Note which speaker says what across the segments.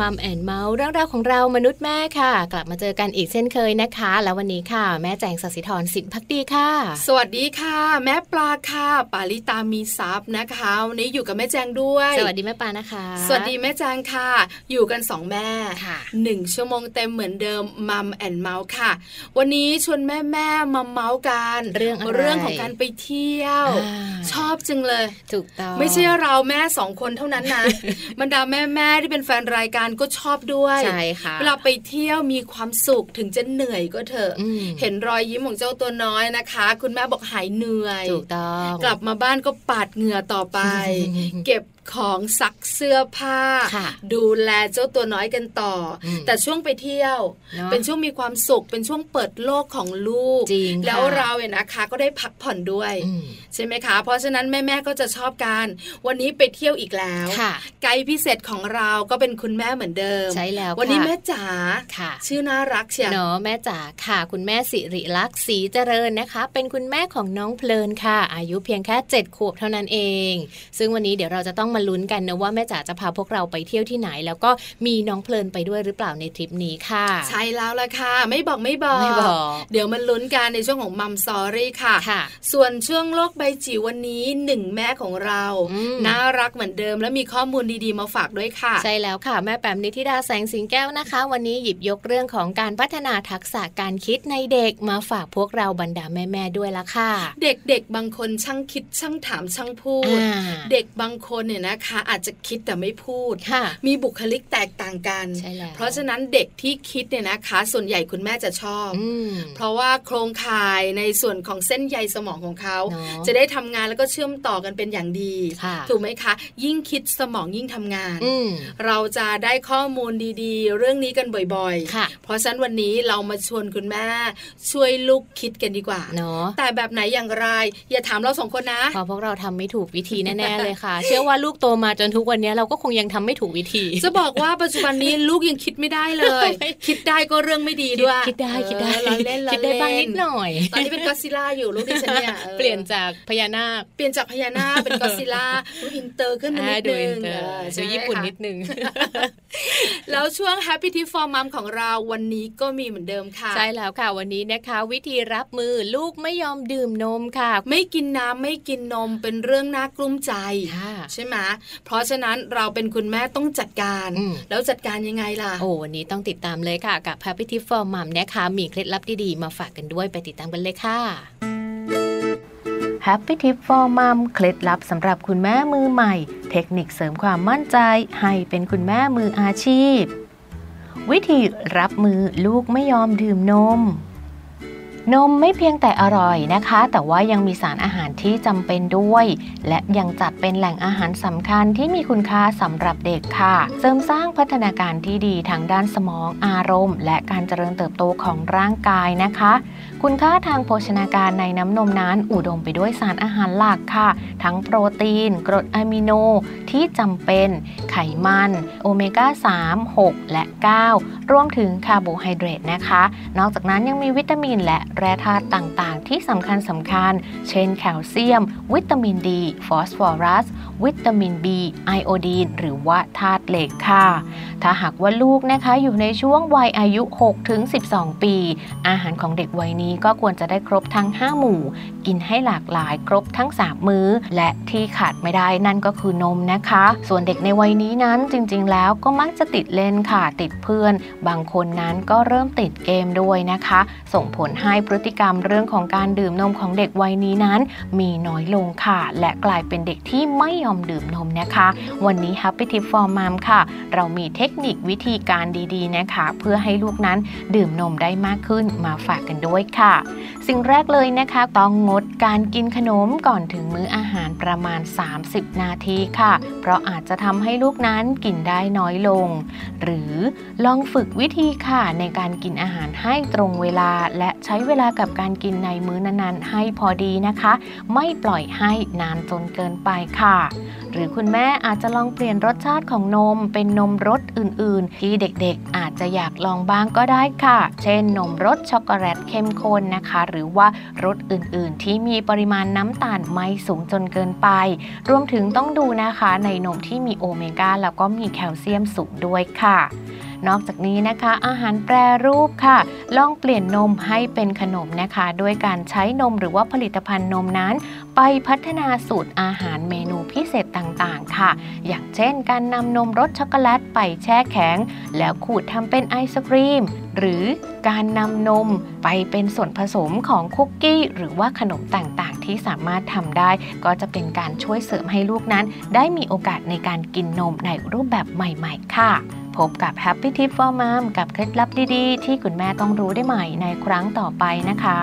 Speaker 1: Mom and เม้าท์เรื่องราวของเรามนุษย์แม่ค่ะ กลับมาเจอกันอีกเช่นเคยนะคะ แล้ววันนี้ค่ะ แม่แจงศศิธรสินภักดีค่ะ
Speaker 2: สวัสดีค่ะ แม่ปลาค่ะ ปาลิตามีทรัพย์นะคะวันนี้อยู่กับแม่แจงด้วย
Speaker 1: สวัสดีแม่ปลานะคะ
Speaker 2: สวัสดีแม่แจงค่ะ อยู่กันสองแม่
Speaker 1: ค่ะ
Speaker 2: หนึ่งชั่วโมงเต็มเหมือนเดิม Mom and เม้าท์ค่ะ วันนี้ชวนแม่แม่มาเม้าท์กัน
Speaker 1: เรื่องอะไร
Speaker 2: เรื่องของการไปเที่ยว
Speaker 1: อ่า
Speaker 2: ชอบจังเลย
Speaker 1: ถูกต้อง
Speaker 2: ไม่ใช่เราแม่สองคนเท่านั้นนะบรรดาแม่แม่ที่เป็นแฟนรายการก็ชอบด้วย
Speaker 1: ใช่ค่ะ
Speaker 2: เวลาไปเที่ยวมีความสุขถึงจะเหนื่อยก็เถอะ
Speaker 1: อืม
Speaker 2: เห็นรอยยิ้มของเจ้าตัวน้อยนะคะ คุณแม่บอกหายเหนื่อย
Speaker 1: ถูกต้อง
Speaker 2: กลับมาบ้านก็ปาดเหงื่อต่อไป เก็บ ของซักเสื้อผ้า
Speaker 1: ค่ะ
Speaker 2: ดูแลเจ้าตัวน้อยกันต่ออ
Speaker 1: ม
Speaker 2: แต่ช่วงไปเที่ยว
Speaker 1: เนอะ
Speaker 2: เป็นช่วงมีความสุขเป็นช่วงเปิดโลกของลูก
Speaker 1: จริงค่ะ
Speaker 2: แล้วเราเนี่ยนะคะก็ได้พักผ่อนด้วย
Speaker 1: อืม
Speaker 2: ใช่ไหมคะ เพราะฉะนั้นแม่ๆก็จะชอบกันวันนี้ไปเที่ยวอีกแล้ว
Speaker 1: ค่ะ
Speaker 2: ไกด์พิเศษของเราก็เป็นคุณแม่เหมือนเดิม
Speaker 1: ใช่แล้ว
Speaker 2: วันนี้
Speaker 1: ค่ะ
Speaker 2: แม่จ๋า
Speaker 1: ค่ะ
Speaker 2: ชื่อน่ารักเชียว
Speaker 1: เนาะแม่จ๋าค่ะ คุณแม่สิริลักษณ์ศรีเจริญนะคะ เป็นคุณแม่ของน้องเพลินค่ะ อายุเพียงแค่7จ็ดขวบเท่านั้นเอง ซึ่งวันนี้เดี๋ยวเราจะต้องมาลุ้นกันนะว่าแม่จ๋าจะพาพวกเราไปเที่ยวที่ไหน แล้วก็มีน้องเพลินไปด้วยหรือเปล่าในทริปนี้ค่ะ
Speaker 2: ใช่แล้วล่ะค่ะ ไม่บอกไม่บอก
Speaker 1: ไม่บอก
Speaker 2: เดี๋ยวมันลุ้นกันในช่วงของมัมซอรี่ค่ะ
Speaker 1: ค่ะ
Speaker 2: ส่วนช่วงโลกใบจิ๋ววันนี้หนึ่งแม่ของเรา
Speaker 1: อืม
Speaker 2: น่ารักเหมือนเดิมและมีข้อมูลดีๆมาฝากด้วยค่ะ
Speaker 1: ใช่แล้วค่ะ แม่แปมนิธิดาแสงสิงแก้วนะคะ วันนี้หยิบยกเรื่องของการพัฒนาทักษะการคิดในเด็กมาฝากพวกเราบรรดาแม่ๆด้วยละค่ะ
Speaker 2: เด็กๆบางคนช่างคิดช่างถามช่างพูด
Speaker 1: อ่า
Speaker 2: เด็กบางคนเนี่ยนะคะ อาจจะคิดแต่ไม่พูด
Speaker 1: ค่ะ
Speaker 2: มีบุคลิกแตกต่างกัน
Speaker 1: ใช่แล้ว
Speaker 2: เพราะฉะนั้นเด็กที่คิดเนี่ยนะคะ ส่วนใหญ่คุณแม่จะชอบ
Speaker 1: อืม
Speaker 2: เพราะว่าโครงข่ายในส่วนของเส้นใยสมองของเขา
Speaker 1: เนอะ
Speaker 2: จะได้ทำงานแล้วก็เชื่อมต่อกันเป็นอย่างดี
Speaker 1: ค่ะ
Speaker 2: ถูกไหมคะ ยิ่งคิดสมองยิ่งทำงาน
Speaker 1: อืม
Speaker 2: เราจะได้ข้อมูลดีๆ เรื่องนี้กันบ่อย
Speaker 1: ค่ะ
Speaker 2: ๆเพราะฉะนั้นวันนี้เรามาชวนคุณแม่ ช่วยลูกคิดกันดีกว่า
Speaker 1: เนาะ
Speaker 2: แต่แบบไหนอย่างไร อย่าถามเราสองคนนะ
Speaker 1: เพราะพวกเราทำไม่ถูกวิธีแน่ๆเลยค่ะ เชื่อว่าลูกโตมาจนทุกวันนี้เราก็คงยังทำไม่ถูกวิธี
Speaker 2: จะบอกว่าปัจจุบันนี้ลูกยังคิดไม่ได้เลย
Speaker 1: ไม่
Speaker 2: คิดได้ก็เรื่องไม่ดีด้วย
Speaker 1: คิดได้คิดได้
Speaker 2: เออล้อเล่นล้อ
Speaker 1: คิดได้
Speaker 2: เล่น
Speaker 1: บ้างนิดหน่อย
Speaker 2: ตอนนี้เป็นก็อดซิลล่าอยู่ลูกดิฉันเนี่ยออ
Speaker 1: เปลี่ยนจากพญานาค
Speaker 2: เปลี่ยนจากพญานาคเป็นก็อดซิลล่าดูอินเตอร์ขึ้นมานิด
Speaker 1: ดู
Speaker 2: นึ
Speaker 1: อินเตอร์
Speaker 2: เออ
Speaker 1: ดู
Speaker 2: ใช่ไหม
Speaker 1: ญี่ปุ่น
Speaker 2: คะ
Speaker 1: นิดนึง
Speaker 2: แล้วช่วง Happy Tip for Mom ของเราวันนี้ก็มีเหมือนเดิมค่ะ
Speaker 1: ใช่แล้วค่ะวันนี้นะคะ วิธีรับมือลูกไม่ยอมดื่มนมค่ะ
Speaker 2: ไม่กินน้ำไม่กินนมเป็นเรื่องน่ากลุ้มใจ
Speaker 1: ค่ะ
Speaker 2: ใช่ไหมเพราะฉะนั้นเราเป็นคุณแม่ต้องจัดการ
Speaker 1: อืม
Speaker 2: แล้วจัดการยังไงล่ะ
Speaker 1: โอ้วันนี้ต้องติดตามเลยค่ะ กับ Happy Tip for Mom นะคะมีเคล็ดลับดีๆมาฝากกันด้วยไปติดตามกันเลยค่ะ Happy Tip for Mom เคล็ดลับสำหรับคุณแม่มือใหม่ เทคนิคเสริมความมั่นใจ ให้เป็นคุณแม่มืออาชีพ วิธีรับมือลูกไม่ยอมดื่มนม นมไม่เพียงแต่อร่อยนะคะ แต่ว่ายังมีสารอาหารที่จำเป็นด้วย และยังจัดเป็นแหล่งอาหารสำคัญที่มีคุณค่าสำหรับเด็กค่ะ เสริมสร้างพัฒนาการที่ดีทางด้านสมองอารมณ์ และการเจริญเติบโตของร่างกายนะคะ คุณค่าทางโภชนาการในน้ำนมนั้นอุดมไปด้วยสารอาหารหลักค่ะ ทั้งโปรตีน กรดอะมิโนที่จำเป็น ไขมัน โอเมก้า 3 6 และ 9 รวมถึงคาร์โบไฮเดรตนะคะ นอกจากนั้นยังมีวิตามินและแร่ธาตุต่างๆ ที่สำคัญสำคัญ เช่นแคลเซียม วิตามินดี ฟอสฟอรัส วิตามิน B ไอโอดีน หรือว่าธาตุเหล็กค่ะ ถ้าหากว่าลูกนะคะอยู่ในช่วงวัยอายุ 6-12 ปี อาหารของเด็กวัยนี้ก็ควรจะได้ครบทั้ง 5 หมู่ กินให้หลากหลายครบทั้ง 3 มื้อ และที่ขาดไม่ได้นั่นก็คือนมนะคะ ส่วนเด็กในวัยนี้นั้นจริงๆ แล้วก็มักจะติดเล่นค่ะติดเพื่อน บางคนนั้นก็เริ่มติดเกมด้วยนะคะ ส่งผลให้พฤติกรรมเรื่องของการดื่มนมของเด็กวัยนี้นั้น มีน้อยลงค่ะ และกลายเป็นเด็กที่ไม่ยอมดื่มนมนะคะ วันนี้ Happy Tip for Mom ค่ะ เรามีเทคนิควิธีการดีๆนะคะ เพื่อให้ลูกนั้นดื่มนมได้มากขึ้นมาฝากกันด้วยค่ะสิ่งแรกเลยนะคะต้องงดการกินขนมก่อนถึงมื้ออาหารประมาณ 30 นาทีค่ะ เพราะอาจจะทำให้ลูกนั้นกินได้น้อยลง หรือลองฝึกวิธีค่ะในการกินอาหารให้ตรงเวลา และใช้เวลากับการกินในมื้อนั้นๆ ให้พอดีนะคะ ไม่ปล่อยให้นานจนเกินไปค่ะ ห
Speaker 3: รือคุณแม่อาจจะลองเปลี่ยนรสชาติของนมเป็นนมรสอื่น ๆ ที่เด็กๆ อาจจะอยากลองบ้างก็ได้ค่ะ เช่น นมรสช็อกโกแลตเข้มข้นนะคะ หรือว่ารสอื่นๆ ที่มีปริมาณน้ำตาลไม่สูงจนเกินไป รวมถึงต้องดูนะคะในนมที่มีโอเมก้าแล้วก็มีแคลเซียมสูงด้วยค่ะ นอกจากนี้นะคะ อาหารแปรรูปค่ะ ลองเปลี่ยนนมให้เป็นขนมนะคะด้วยการใช้นมหรือว่าผลิตภัณฑ์นมนั้น ไปพัฒนาสูตรอาหารเมนูพิเศษต่างๆ ค่ะ อย่างเช่น การนำนมรสช็อกโกแลตไปแช่แข็ง แล้วขูดทำเป็นไอศครีม หรือการนำนมไปเป็นส่วนผสมของคุกกี้ หรือว่าขนมต่างๆ ที่สามารถทำได้ ก็จะเป็นการช่วยเสริมให้ลูกนั้น ได้มีโอกาสในการกินนมในรูปแบบใหม่ ๆ ค่ะพบกับ Happy Tip for Mom กับเคล็ดลับดีๆ ที่คุณแม่ต้องรู้ได้ใหม่ในครั้งต่อไปนะคะ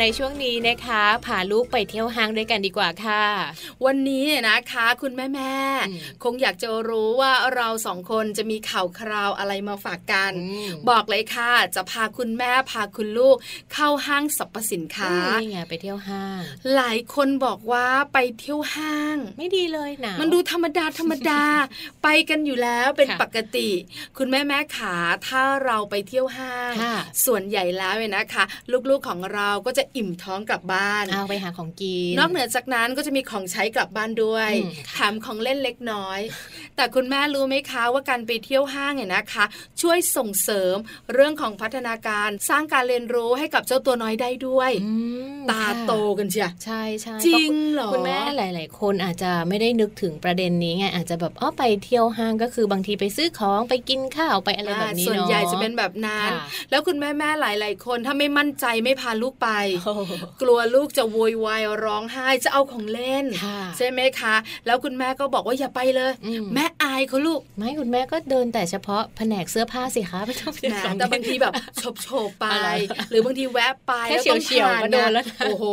Speaker 1: ในช่วงนี้นะคะพาลูกไปเที่ยวห้างด้วยกันดีกว่าค่ะ
Speaker 2: วันนี้เนี่ยนะคะ คุณแม่แม่
Speaker 1: อืม
Speaker 2: คงอยากจะรู้ว่าเราสองคนจะมีข่าวคราวอะไรมาฝากกัน
Speaker 1: อืม
Speaker 2: บอกเลยค่ะ จะพาคุณแม่พาคุณลูก เข้าห้างสรรพสินค้า
Speaker 1: นี่ไงไปเที่ยวห้าง
Speaker 2: หลายคนบอกว่าไปเที่ยวห้าง
Speaker 1: ไม่ดีเลยหนาว
Speaker 2: มันดูธรรมดาธรรมดา ไปกันอยู่แล้วเป็น
Speaker 1: ค่ะ
Speaker 2: ปกติ คุณแม่แม่ขาถ้าเราไปเที่ยวห้าง
Speaker 1: ค่ะ
Speaker 2: ส่วนใหญ่แล้วเนี่ยนะคะ ลูกๆของเราก็จะอิ่มท้องกลับบ้าน
Speaker 1: เอาไปหาของกิน
Speaker 2: นอกเหนือจากนั้นก็จะมีของใช้กลับบ้านด้วย
Speaker 1: อืม
Speaker 2: แถมของเล่นเล็กน้อย แต่คุณแม่รู้ไหมคะว่าการไปเที่ยวห้างเนี่ยนะคะ ช่วยส่งเสริมเรื่องของพัฒนาการสร้างการเรียนรู้ให้กับเจ้าตัวน้อยได้ด้วย
Speaker 1: อืม
Speaker 2: ตาโตกันเชีย
Speaker 1: ใช่ใช่
Speaker 2: จริง
Speaker 1: เพาะ
Speaker 2: เหรอ
Speaker 1: คุณแม่หลาย ๆ คนอาจจะไม่ได้นึกถึงประเด็นนี้ไงอาจจะแบบอ้อไปเที่ยวห้างก็คือบางทีไปซื้อของไปกินข้าวไปอะไรแบบนี้
Speaker 2: ส่วน
Speaker 1: เนาะ
Speaker 2: ใหญ่จะเป็นแบบนั้น
Speaker 1: ค่ะ
Speaker 2: แล้วคุณแม่แม่ๆหลาย ๆ คนถ้าไม่มั่นใจไม่พาลูกไป
Speaker 1: โอ้โห
Speaker 2: กลัวลูกจะโวยวายร้องไห้จะเอาของเล่น
Speaker 1: ค่ะ
Speaker 2: ใช่ไหมคะ แล้วคุณแม่ก็บอกว่าอย่าไปเลย
Speaker 1: อืม
Speaker 2: แม่อายเขาลูก
Speaker 1: ไม่คุณแม่ก็เดินแต่เฉพาะแผนกเสื้อผ้าสิคะไม่ต้องไป
Speaker 2: แหม
Speaker 1: ของ
Speaker 2: แต่บางทีแบบโฉบโฉบๆไป
Speaker 1: อะไร
Speaker 2: หรือบางทีแวะไป
Speaker 1: แค่
Speaker 2: แล้วต้อง
Speaker 1: เฉียวๆ
Speaker 2: ผ่าน
Speaker 1: ก็โดนแล้วนะ
Speaker 2: โอ้โห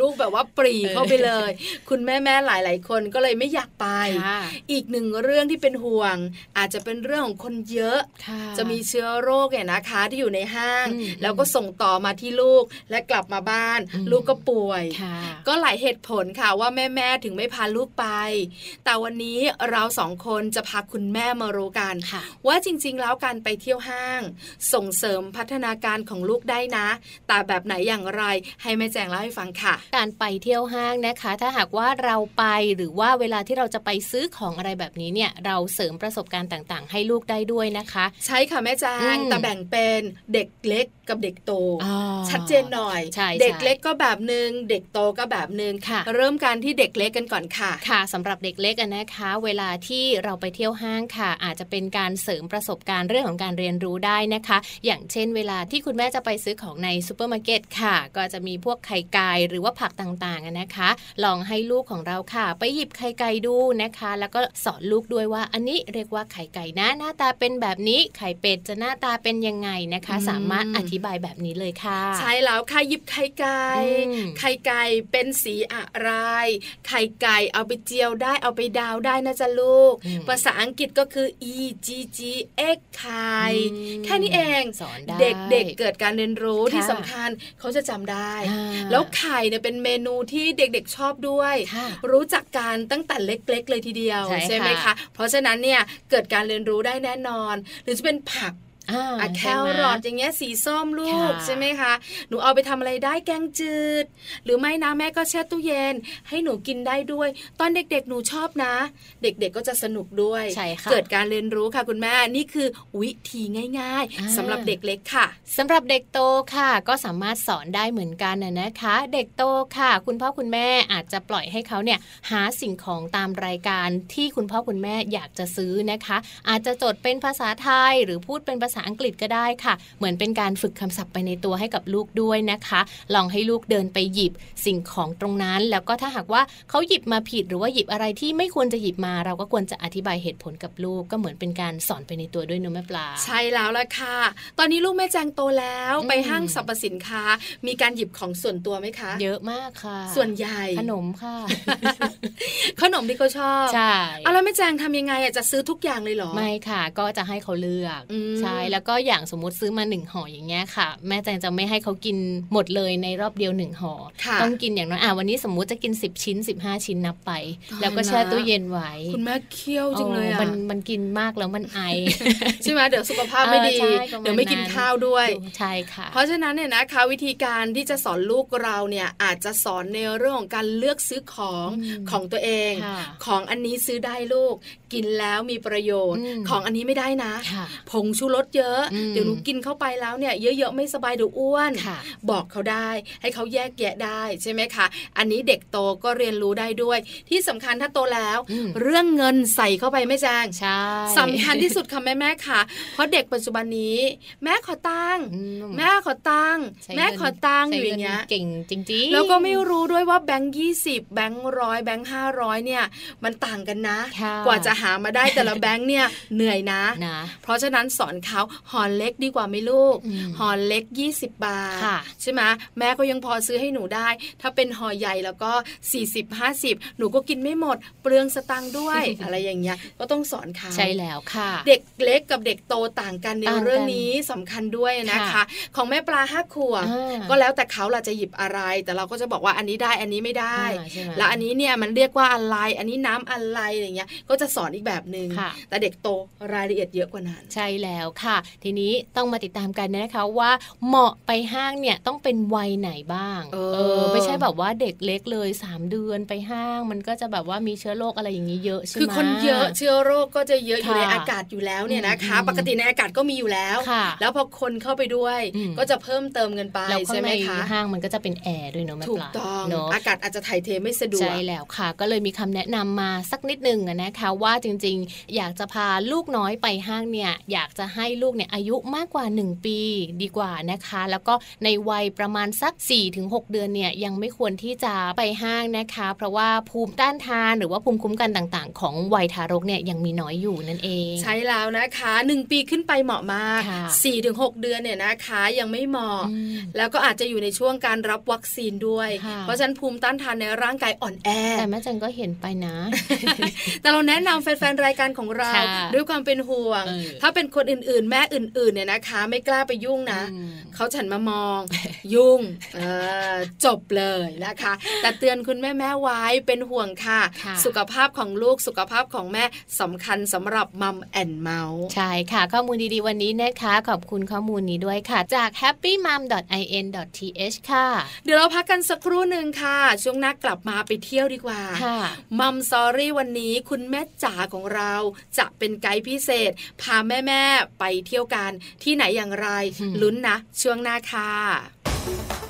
Speaker 2: ลูกแบบว่าปรีเข้าไปเลย คุณแม่แม่ๆหลาย ๆ คนก็เลยไม่อยากไป
Speaker 1: ค่ะ
Speaker 2: อีกหนึ่งเรื่องที่เป็นห่วง อาจจะเป็นเรื่องของคนเยอะ
Speaker 1: ค่ะ
Speaker 2: จะมีเชื้อโรคเนี่ยนะคะที่อยู่ในห้าง
Speaker 1: อืม
Speaker 2: แล้วก็ส่งต่อมาที่ลูกและกลับมาบ้าน
Speaker 1: อืม
Speaker 2: ลูกก็ป่วย
Speaker 1: ค่ะ
Speaker 2: ก็หลายเหตุผลค่ะว่าแม่แม่ๆถึงไม่พาลูกไป แต่วันนี้เราสองคนจะพาคุณแม่มารู้กัน
Speaker 1: ค่ะ
Speaker 2: ว่าจริง ๆ แล้วการไปเที่ยวห้าง ส่งเสริมพัฒนาการของลูกได้นะ แต่แบบไหนอย่างไรให้แม่แจงเล่าให้ฟังค่ะ
Speaker 1: การไปเที่ยวห้างนะคะ ถ้าหากว่าเราไปหรือว่าเวลาที่เราจะไปซื้อของอะไรแบบนี้เนี่ยเราเสริมประสบการณ์ต่างๆ ให้ลูกได้ด้วยนะคะ
Speaker 2: ใช่ค่ะแม่แจง
Speaker 1: อืม
Speaker 2: แต่แบ่งเป็นเด็กเล็กกับเด็กโต
Speaker 1: อ๋อ
Speaker 2: ชัดเจนหน่อย
Speaker 1: ใช่
Speaker 2: เด็ก
Speaker 1: ใช่
Speaker 2: เล็กก็แบบหนึ่งเด็กโตก็แบบหนึ่ง
Speaker 1: ค่ะ
Speaker 2: เริ่มกันที่เด็กเล็กกันก่อนค่ะ
Speaker 1: ค่ะสำหรับเด็กเล็กอะนะคะ เวลาที่เราไปเที่ยวห้างค่ะ อาจจะเป็นการเสริมประสบการณ์เรื่องของการเรียนรู้ได้นะคะ อย่างเช่น เวลาที่คุณแม่จะไปซื้อของในซูเปอร์มาร์เก็ตค่ะ ก็จะมีพวกไข่ไก่หรือว่าผักต่างๆอะนะคะ ลองให้ลูกของเราค่ะ ไปหยิบไข่ไก่ดูนะคะ แล้วก็สอนลูกด้วยว่า อันนี้เรียกว่าไข่ไก่นะหน้าตาเป็นแบบนี้ไข่เป็ดจะหน้าตาเป็นยังไงนะคะ
Speaker 2: อืม
Speaker 1: สามารถอธิบายแบบนี้เลยค่ะ
Speaker 2: ใช่แล้วค่ะหยิบไข่ไก่
Speaker 1: อืม
Speaker 2: ไข่ไก่เป็นสีอะไรไข่ไก่เอาไปเจียวได้เอาไปดาวได้นะจ๊ะลูก
Speaker 1: อืม
Speaker 2: ภาษาอังกฤษก็คือ e g g x ไข่
Speaker 1: อืม
Speaker 2: แค่นี้เอง
Speaker 1: สอนได้
Speaker 2: เด็กๆเกิดการเรียนรู้
Speaker 1: ค่ะ
Speaker 2: ที่สำคัญเขาจะจำได้
Speaker 1: อ่า
Speaker 2: แล้วไข่เนี่ยเป็นเมนูที่เด็กๆชอบด้วย
Speaker 1: ค่ะ
Speaker 2: รู้จักการตั้งแต่เล็กๆ เลยทีเดียว
Speaker 1: ใช่
Speaker 2: ไหม
Speaker 1: ค่ะ
Speaker 2: คะ เพราะฉะนั้นเนี่ยเกิดการเรียนรู้ได้แน่นอน หรือจะเป็นผัก
Speaker 1: อ่า
Speaker 2: อะแค
Speaker 1: ใช่ไหม
Speaker 2: รอทอย่างเงี้ยสีส้มลูก
Speaker 1: ค่ะ
Speaker 2: ใช่ไหมคะ หนูเอาไปทำอะไรได้แกงจืด หรือไม่นะแม่ก็แช่ตู้เย็น ให้หนูกินได้ด้วย ตอนเด็กๆ หนูชอบนะ เด็กๆก็จะสนุกด้วย
Speaker 1: ใช่ค่ะ
Speaker 2: เกิดการเรียนรู้ค่ะคุณแม่นี่คือวิธีง่าย
Speaker 1: อ่า
Speaker 2: ๆสำหรับเด็กเล็กค่ะ
Speaker 1: สำหรับเด็กโตค่ะ ก็สามารถสอนได้เหมือนกันนะนะคะ เด็กโตค่ะ คุณพ่อคุณแม่อาจจะปล่อยให้เขาเนี่ยหาสิ่งของตามรายการที่คุณพ่อคุณแม่อยากจะซื้อนะคะ อาจจะจดเป็นภาษาไทยหรือพูดเป็นภาษาอังกฤษก็ได้ค่ะ เหมือนเป็นการฝึกคำศัพท์ไปในตัวให้กับลูกด้วยนะคะ ลองให้ลูกเดินไปหยิบสิ่งของตรงนั้น แล้วก็ถ้าหากว่าเขาหยิบมาผิดหรือว่าหยิบอะไรที่ไม่ควรจะหยิบมา เราก็ควรจะอธิบายเหตุผลกับลูกก็เหมือนเป็นการสอนไปในตัวด้วยเนอะแม่ปลา
Speaker 2: ใช่แล้วล่ะค่ะ ตอนนี้ลูกแม่แจงโตแล้ว
Speaker 1: อืม
Speaker 2: ไปห้างสรรพสินค้า มีการหยิบของส่วนตัวไหมคะ
Speaker 1: เยอะมากค่ะ
Speaker 2: ส่วนใหญ่
Speaker 1: ขนมค่ะ
Speaker 2: ขนมที่เขาชอบ
Speaker 1: ใช่
Speaker 2: เอาแล้วแม่แจงทำยังไงอะจะซื้อทุกอย่างเลยเหรอ
Speaker 1: ไม่ค่ะ ก็จะให้เขาเลือก
Speaker 2: อืม
Speaker 1: ใช่แล้วก็อย่างสมมติซื้อมาหนึ่งห่ออย่างเงี้ยค่ะ แม่แจงจะไม่ให้เขากินหมดเลยในรอบเดียวหนึ่งห่อ
Speaker 2: ค่ะ
Speaker 1: ต้องกินอย่างน้อยอะวันนี้สมมุติจะกิน 10 ชิ้น 15 ชิ้นนับไป
Speaker 2: ตาย
Speaker 1: แล้วก็แช่
Speaker 2: ละ
Speaker 1: ตู้เย็นไว้
Speaker 2: คุณแม่เคี่ยวจังเลย
Speaker 1: โอ้
Speaker 2: อะ
Speaker 1: มันมันกินมากแล้วมันไอ
Speaker 2: ใช่ไหมเดี๋ยวสุขภาพไม่ดี
Speaker 1: เออใช่ประมาณ
Speaker 2: เดี๋ยวไม่กิน
Speaker 1: นั้น
Speaker 2: ข้าวด้วย
Speaker 1: ใช่ค่ะ
Speaker 2: เพราะฉะนั้นเนี่ยนะคะวิธีการที่จะสอนลูกเราเนี่ยอาจจะสอนในเรื่องของการเลือกซื้อของ
Speaker 1: อืม
Speaker 2: ของตัวเอง
Speaker 1: ค่ะ
Speaker 2: ของอันนี้ซื้อได้ลูกกินแล้วมีประโยชน์
Speaker 1: อืม
Speaker 2: ของอันนี้ไม่ได้นะ
Speaker 1: ค่ะ
Speaker 2: ผงชูรสเยอะ
Speaker 1: อืม
Speaker 2: เดี๋ยวหนูกินเข้าไปแล้วเนี่ยเยอะๆไม่สบายเดี๋ยวอ้วน
Speaker 1: ค่ะ
Speaker 2: บอกเขาได้ให้เขาแยกแยะได้ใช่ไหมคะ อันนี้เด็กโตก็เรียนรู้ได้ด้วย ที่สำคัญถ้าโตแล้ว
Speaker 1: อืม
Speaker 2: เรื่องเงินใส่เข้าไปไม่แจง
Speaker 1: ใช่
Speaker 2: สำคัญที่สุดค่ะแม่แม่ๆค่ะ เพราะเด็กปัจจุบันนี้ แม่ขอตังค์
Speaker 1: อื
Speaker 2: แม่ขอตังค์
Speaker 1: ใช้
Speaker 2: แม่
Speaker 1: เงิน
Speaker 2: ขอตังค์อ
Speaker 1: ใช้
Speaker 2: ยู่อย่างเงี้ย
Speaker 1: งินเก่งจริงๆ
Speaker 2: แล้วก็ไม่รู้ด้วยว่าแบงค์ยี่สิบแบงค์ร้อยแบงค์ห้าร้อยเนี่ย มันต่างกันนะ
Speaker 1: ค่ะ
Speaker 2: กว่าจะหามาได้แต่ละแบงค์เนี่ยเหนื่อยนะ
Speaker 1: นะ
Speaker 2: เพราะฉะนั้นสอนเขาห่อเล็กดีกว่าไหมลูก
Speaker 1: อืม
Speaker 2: ห่อเล็ก 20 บาท
Speaker 1: ค่ะ
Speaker 2: ใช่ไหมแม่ก็ยังพอซื้อให้หนูได้ ถ้าเป็นห่อใหญ่แล้วก็ 40 50 หนูก็กินไม่หมด เปลืองสตังค์ด้วย อะไรอย่างเงี้ยก็ต้องสอนเขา
Speaker 1: ใช่แล้วค่ะ
Speaker 2: เด็กเล็กกับเด็กโตต่างกันใน
Speaker 1: ต่างกัน
Speaker 2: เรื่องนี้สำคัญด้วยนะคะ
Speaker 1: ค่ะ
Speaker 2: ของแม่ปลาห้าขวบ
Speaker 1: อ่า
Speaker 2: ก็แล้วแต่เขาเราจะหยิบอะไร แต่เราก็จะบอกว่าอันนี้ได้อันนี้ไม่ได้
Speaker 1: อ่าใช่ไหม
Speaker 2: แล้วอันนี้เนี่ยมันเรียกว่าอะไร อันนี้น้ำอะไรอย่างเงี้ยก็จะสอนอีกแบบหนึง่ง
Speaker 1: ค่ะ
Speaker 2: แต่เด็กโตรายละเอียดเยอะกว่านั้น
Speaker 1: ใช่แล้วค่ะทีนี้ต้องมาติดตามกันนะคะว่าเหมาะไปห้างเนี่ยต้องเป็นวัยไหนบ้าง
Speaker 2: เออ
Speaker 1: ไม่ใช่แบบว่าเด็กเล็กเลย 3 เดือนไปห้าง มันก็จะแบบว่ามีเชื้อโรคอะไรอย่างนี้เยอะใช่ไหม
Speaker 2: คือคนเยอะเชื้อโรคก็จะเยอะอยู่
Speaker 1: ค่ะ
Speaker 2: ในอากาศอยู่แล้วเนี่ยนะคะ
Speaker 1: อืม
Speaker 2: ปกติในอากาศก็มีอยู่แล้ว
Speaker 1: ค่ะ
Speaker 2: แล้วพอคนเข้าไปด้วย
Speaker 1: อืม
Speaker 2: ก็จะเพิ่มเติมเงินไป
Speaker 1: แล้วข้า
Speaker 2: ใช่
Speaker 1: ง
Speaker 2: ไหม
Speaker 1: ใน
Speaker 2: คะ
Speaker 1: ห้างมันก็จะเป็นแอร์ด้วยเนาะแม่
Speaker 2: ถู
Speaker 1: ป
Speaker 2: ก
Speaker 1: ลา
Speaker 2: ต้อง
Speaker 1: เนาะ
Speaker 2: อากาศอาจจะถ่ายเทไม่สะดวก
Speaker 1: ใช่แล้วค่ะ ก็เลยมีคำแนะนำมาสักนิดหนึ่งอะนะคะว่าจริง ๆ อยากจะพาลูกน้อยไปห้างเนี่ยอยากจะให้ลูกเนี่ยอายุมากกว่า 1 ปีดีกว่านะคะ แล้วก็ในวัยประมาณสัก 4-6 เดือนเนี่ยยังไม่ควรที่จะไปห้างนะคะ เพราะว่าภูมิต้านทานหรือว่าภูมิคุ้มกันต่างๆ ของวัยทารกเนี่ยยังมีน้อยอยู่นั่นเอง
Speaker 2: ใช่แล้วนะคะหนึ่งปีขึ้นไปเหมาะมาก
Speaker 1: ค่ะ
Speaker 2: 4ี่ถึงหเดือนเนี่ยนะคะยังไม่เหมาะ
Speaker 1: อืม
Speaker 2: แล้วก็อาจจะอยู่ในช่วงการรับวัคซีนด้วย
Speaker 1: ค่ะ
Speaker 2: เพราะฉะนั้นภูมิต้านทานในร่างกายอ่อนแอ
Speaker 1: แต่แม่จันก็เห็นไปนะ
Speaker 2: แต่เราแนะนำแฟนๆรายการของเรา
Speaker 1: ค่ะ
Speaker 2: ด้วยความเป็นห่วง
Speaker 1: เออ
Speaker 2: ถ้าเป็นคนอื่นๆแม่อื่นๆเนี่ยนะคะ ไม่กล้าไปยุ่งนะ
Speaker 1: อืม
Speaker 2: เขาฉันมามอง ยุ่งเออจบเลยนะคะ แต่เตือนคุณแม่แม่ๆไว้เป็นห่วงค่ะ
Speaker 1: ค่ะ
Speaker 2: สุขภาพของลูกสุขภาพของแม่สำคัญสำหรับมัมแอนเมาส์
Speaker 1: ใช่ค่ะ ข้อมูลดีๆวันนี้นะคะ ขอบคุณข้อมูลนี้ด้วยค่ะ จาก happymum.in.th ค่ะ
Speaker 2: เดี๋ยวเราพักกันสักครู่หนึ่งค่ะ ช่วงหน้ากลับมาไปเที่ยวดีกว่า
Speaker 1: ค่ะ
Speaker 2: มัมซอรี่วันนี้คุณแม่จ๋าของเราจะเป็นไกด์พิเศษ พาแม่ๆไปเที่ยวกันที่ไหนอย่างไร
Speaker 1: อืม
Speaker 2: ลุ้นนะช่วงหน้าค่ะ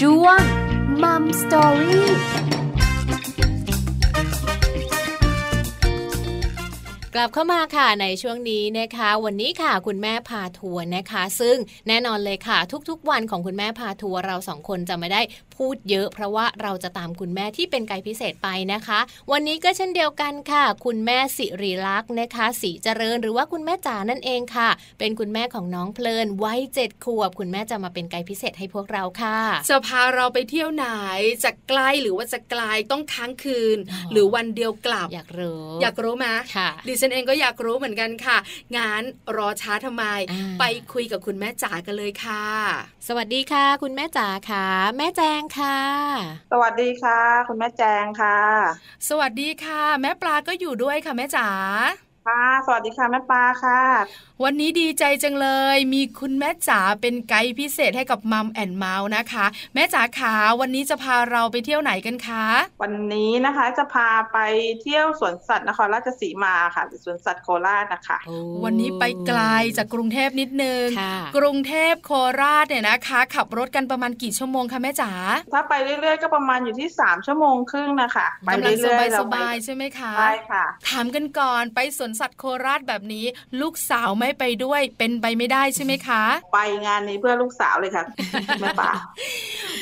Speaker 4: Jual, Mom Story. กลับเข้ามาค่ะในช่ว
Speaker 1: งนี้นะคะ วันนี้ค่ะคุณแม่พาทัวร์นะคะ ซึ่งแน่นอนเลยค่ะ ทุกๆ วันของคุณแม่พาทัวร์เราสองคนจะไม่ได้พูดเยอะ เพราะว่าเราจะตามคุณแม่ที่เป็นไกด์พิเศษไปนะคะ วันนี้ก็เช่นเดียวกันค่ะ คุณแม่สิริลักษณ์นะคะสีเจริญหรือว่าคุณแม่จ๋านั่นเองค่ะ เป็นคุณแม่ของน้องเพลินวัยเจ็ดขวบ คุณแม่จะมาเป็นไกด์พิเศษให้พวกเราค่ะ
Speaker 2: จะพาเราไปเที่ยวไหนจะใกล้หรือว่าจะไกลต้องค้างคืน
Speaker 1: อ๋อ
Speaker 2: หรือวันเดียวกลับ
Speaker 1: อยากรู้
Speaker 2: อยากรู้ไหม
Speaker 1: ค่ะ
Speaker 2: ดิฉันเองก็อยากรู้เหมือนกันค่ะ งานรอช้าทำไม
Speaker 1: อ่า
Speaker 2: ไปคุยกับคุณแม่จ๋ากันเลยค่ะ
Speaker 1: สวัสดีค่ะ คุณแม่จ๋าค่ะ แม่แจงค่ะ
Speaker 5: สวัสดีค่ะ คุณแม่แจงค่ะ
Speaker 2: สวัสดีค่ะ แม่ปลาก็อยู่ด้วยค่ะแม่จ๋า
Speaker 5: ค่ะสวัสดีค่ะแม่ปลาค่ะ
Speaker 2: วันนี้ดีใจจังเลย มีคุณแม่จ๋าเป็นไกด์พิเศษให้กับมัมแอนเมาส์นะคะ แม่จ๋าขาวันนี้จะพาเราไปเที่ยวไหนกันคะ
Speaker 5: วันนี้นะคะจะพาไปเที่ยวสวนสัตว์นครราชสีมาค่ะหรือสวนสัตว์โคราชนะคะ
Speaker 2: วันนี้ไปไกลจากกรุงเทพนิดนึง
Speaker 1: ค่ะ
Speaker 2: กรุงเทพโคราชเนี่ยนะคะ ขับรถกันประมาณกี่ชั่วโมงคะแม่จ๋า
Speaker 5: ถ้าไปเรื่อยๆก็ประมาณอยู่ที่สามชั่วโมงครึ่งนะคะไป
Speaker 2: กำลังส
Speaker 5: เรื่อย
Speaker 2: บาย
Speaker 5: ๆ
Speaker 2: ส
Speaker 5: เราไป
Speaker 2: บายๆใช่ไหมคะ
Speaker 5: ใช่ค่ะ
Speaker 2: ถามกันก่อนไปสวนสัตว์โคราชแบบนี้ ลูกสาวไม่ไปด้วยเป็นไปไม่ได้ใช่ไหมคะ
Speaker 5: ไปงานนี้เพื่อลูกสาวเลยค่ะแม่ปลา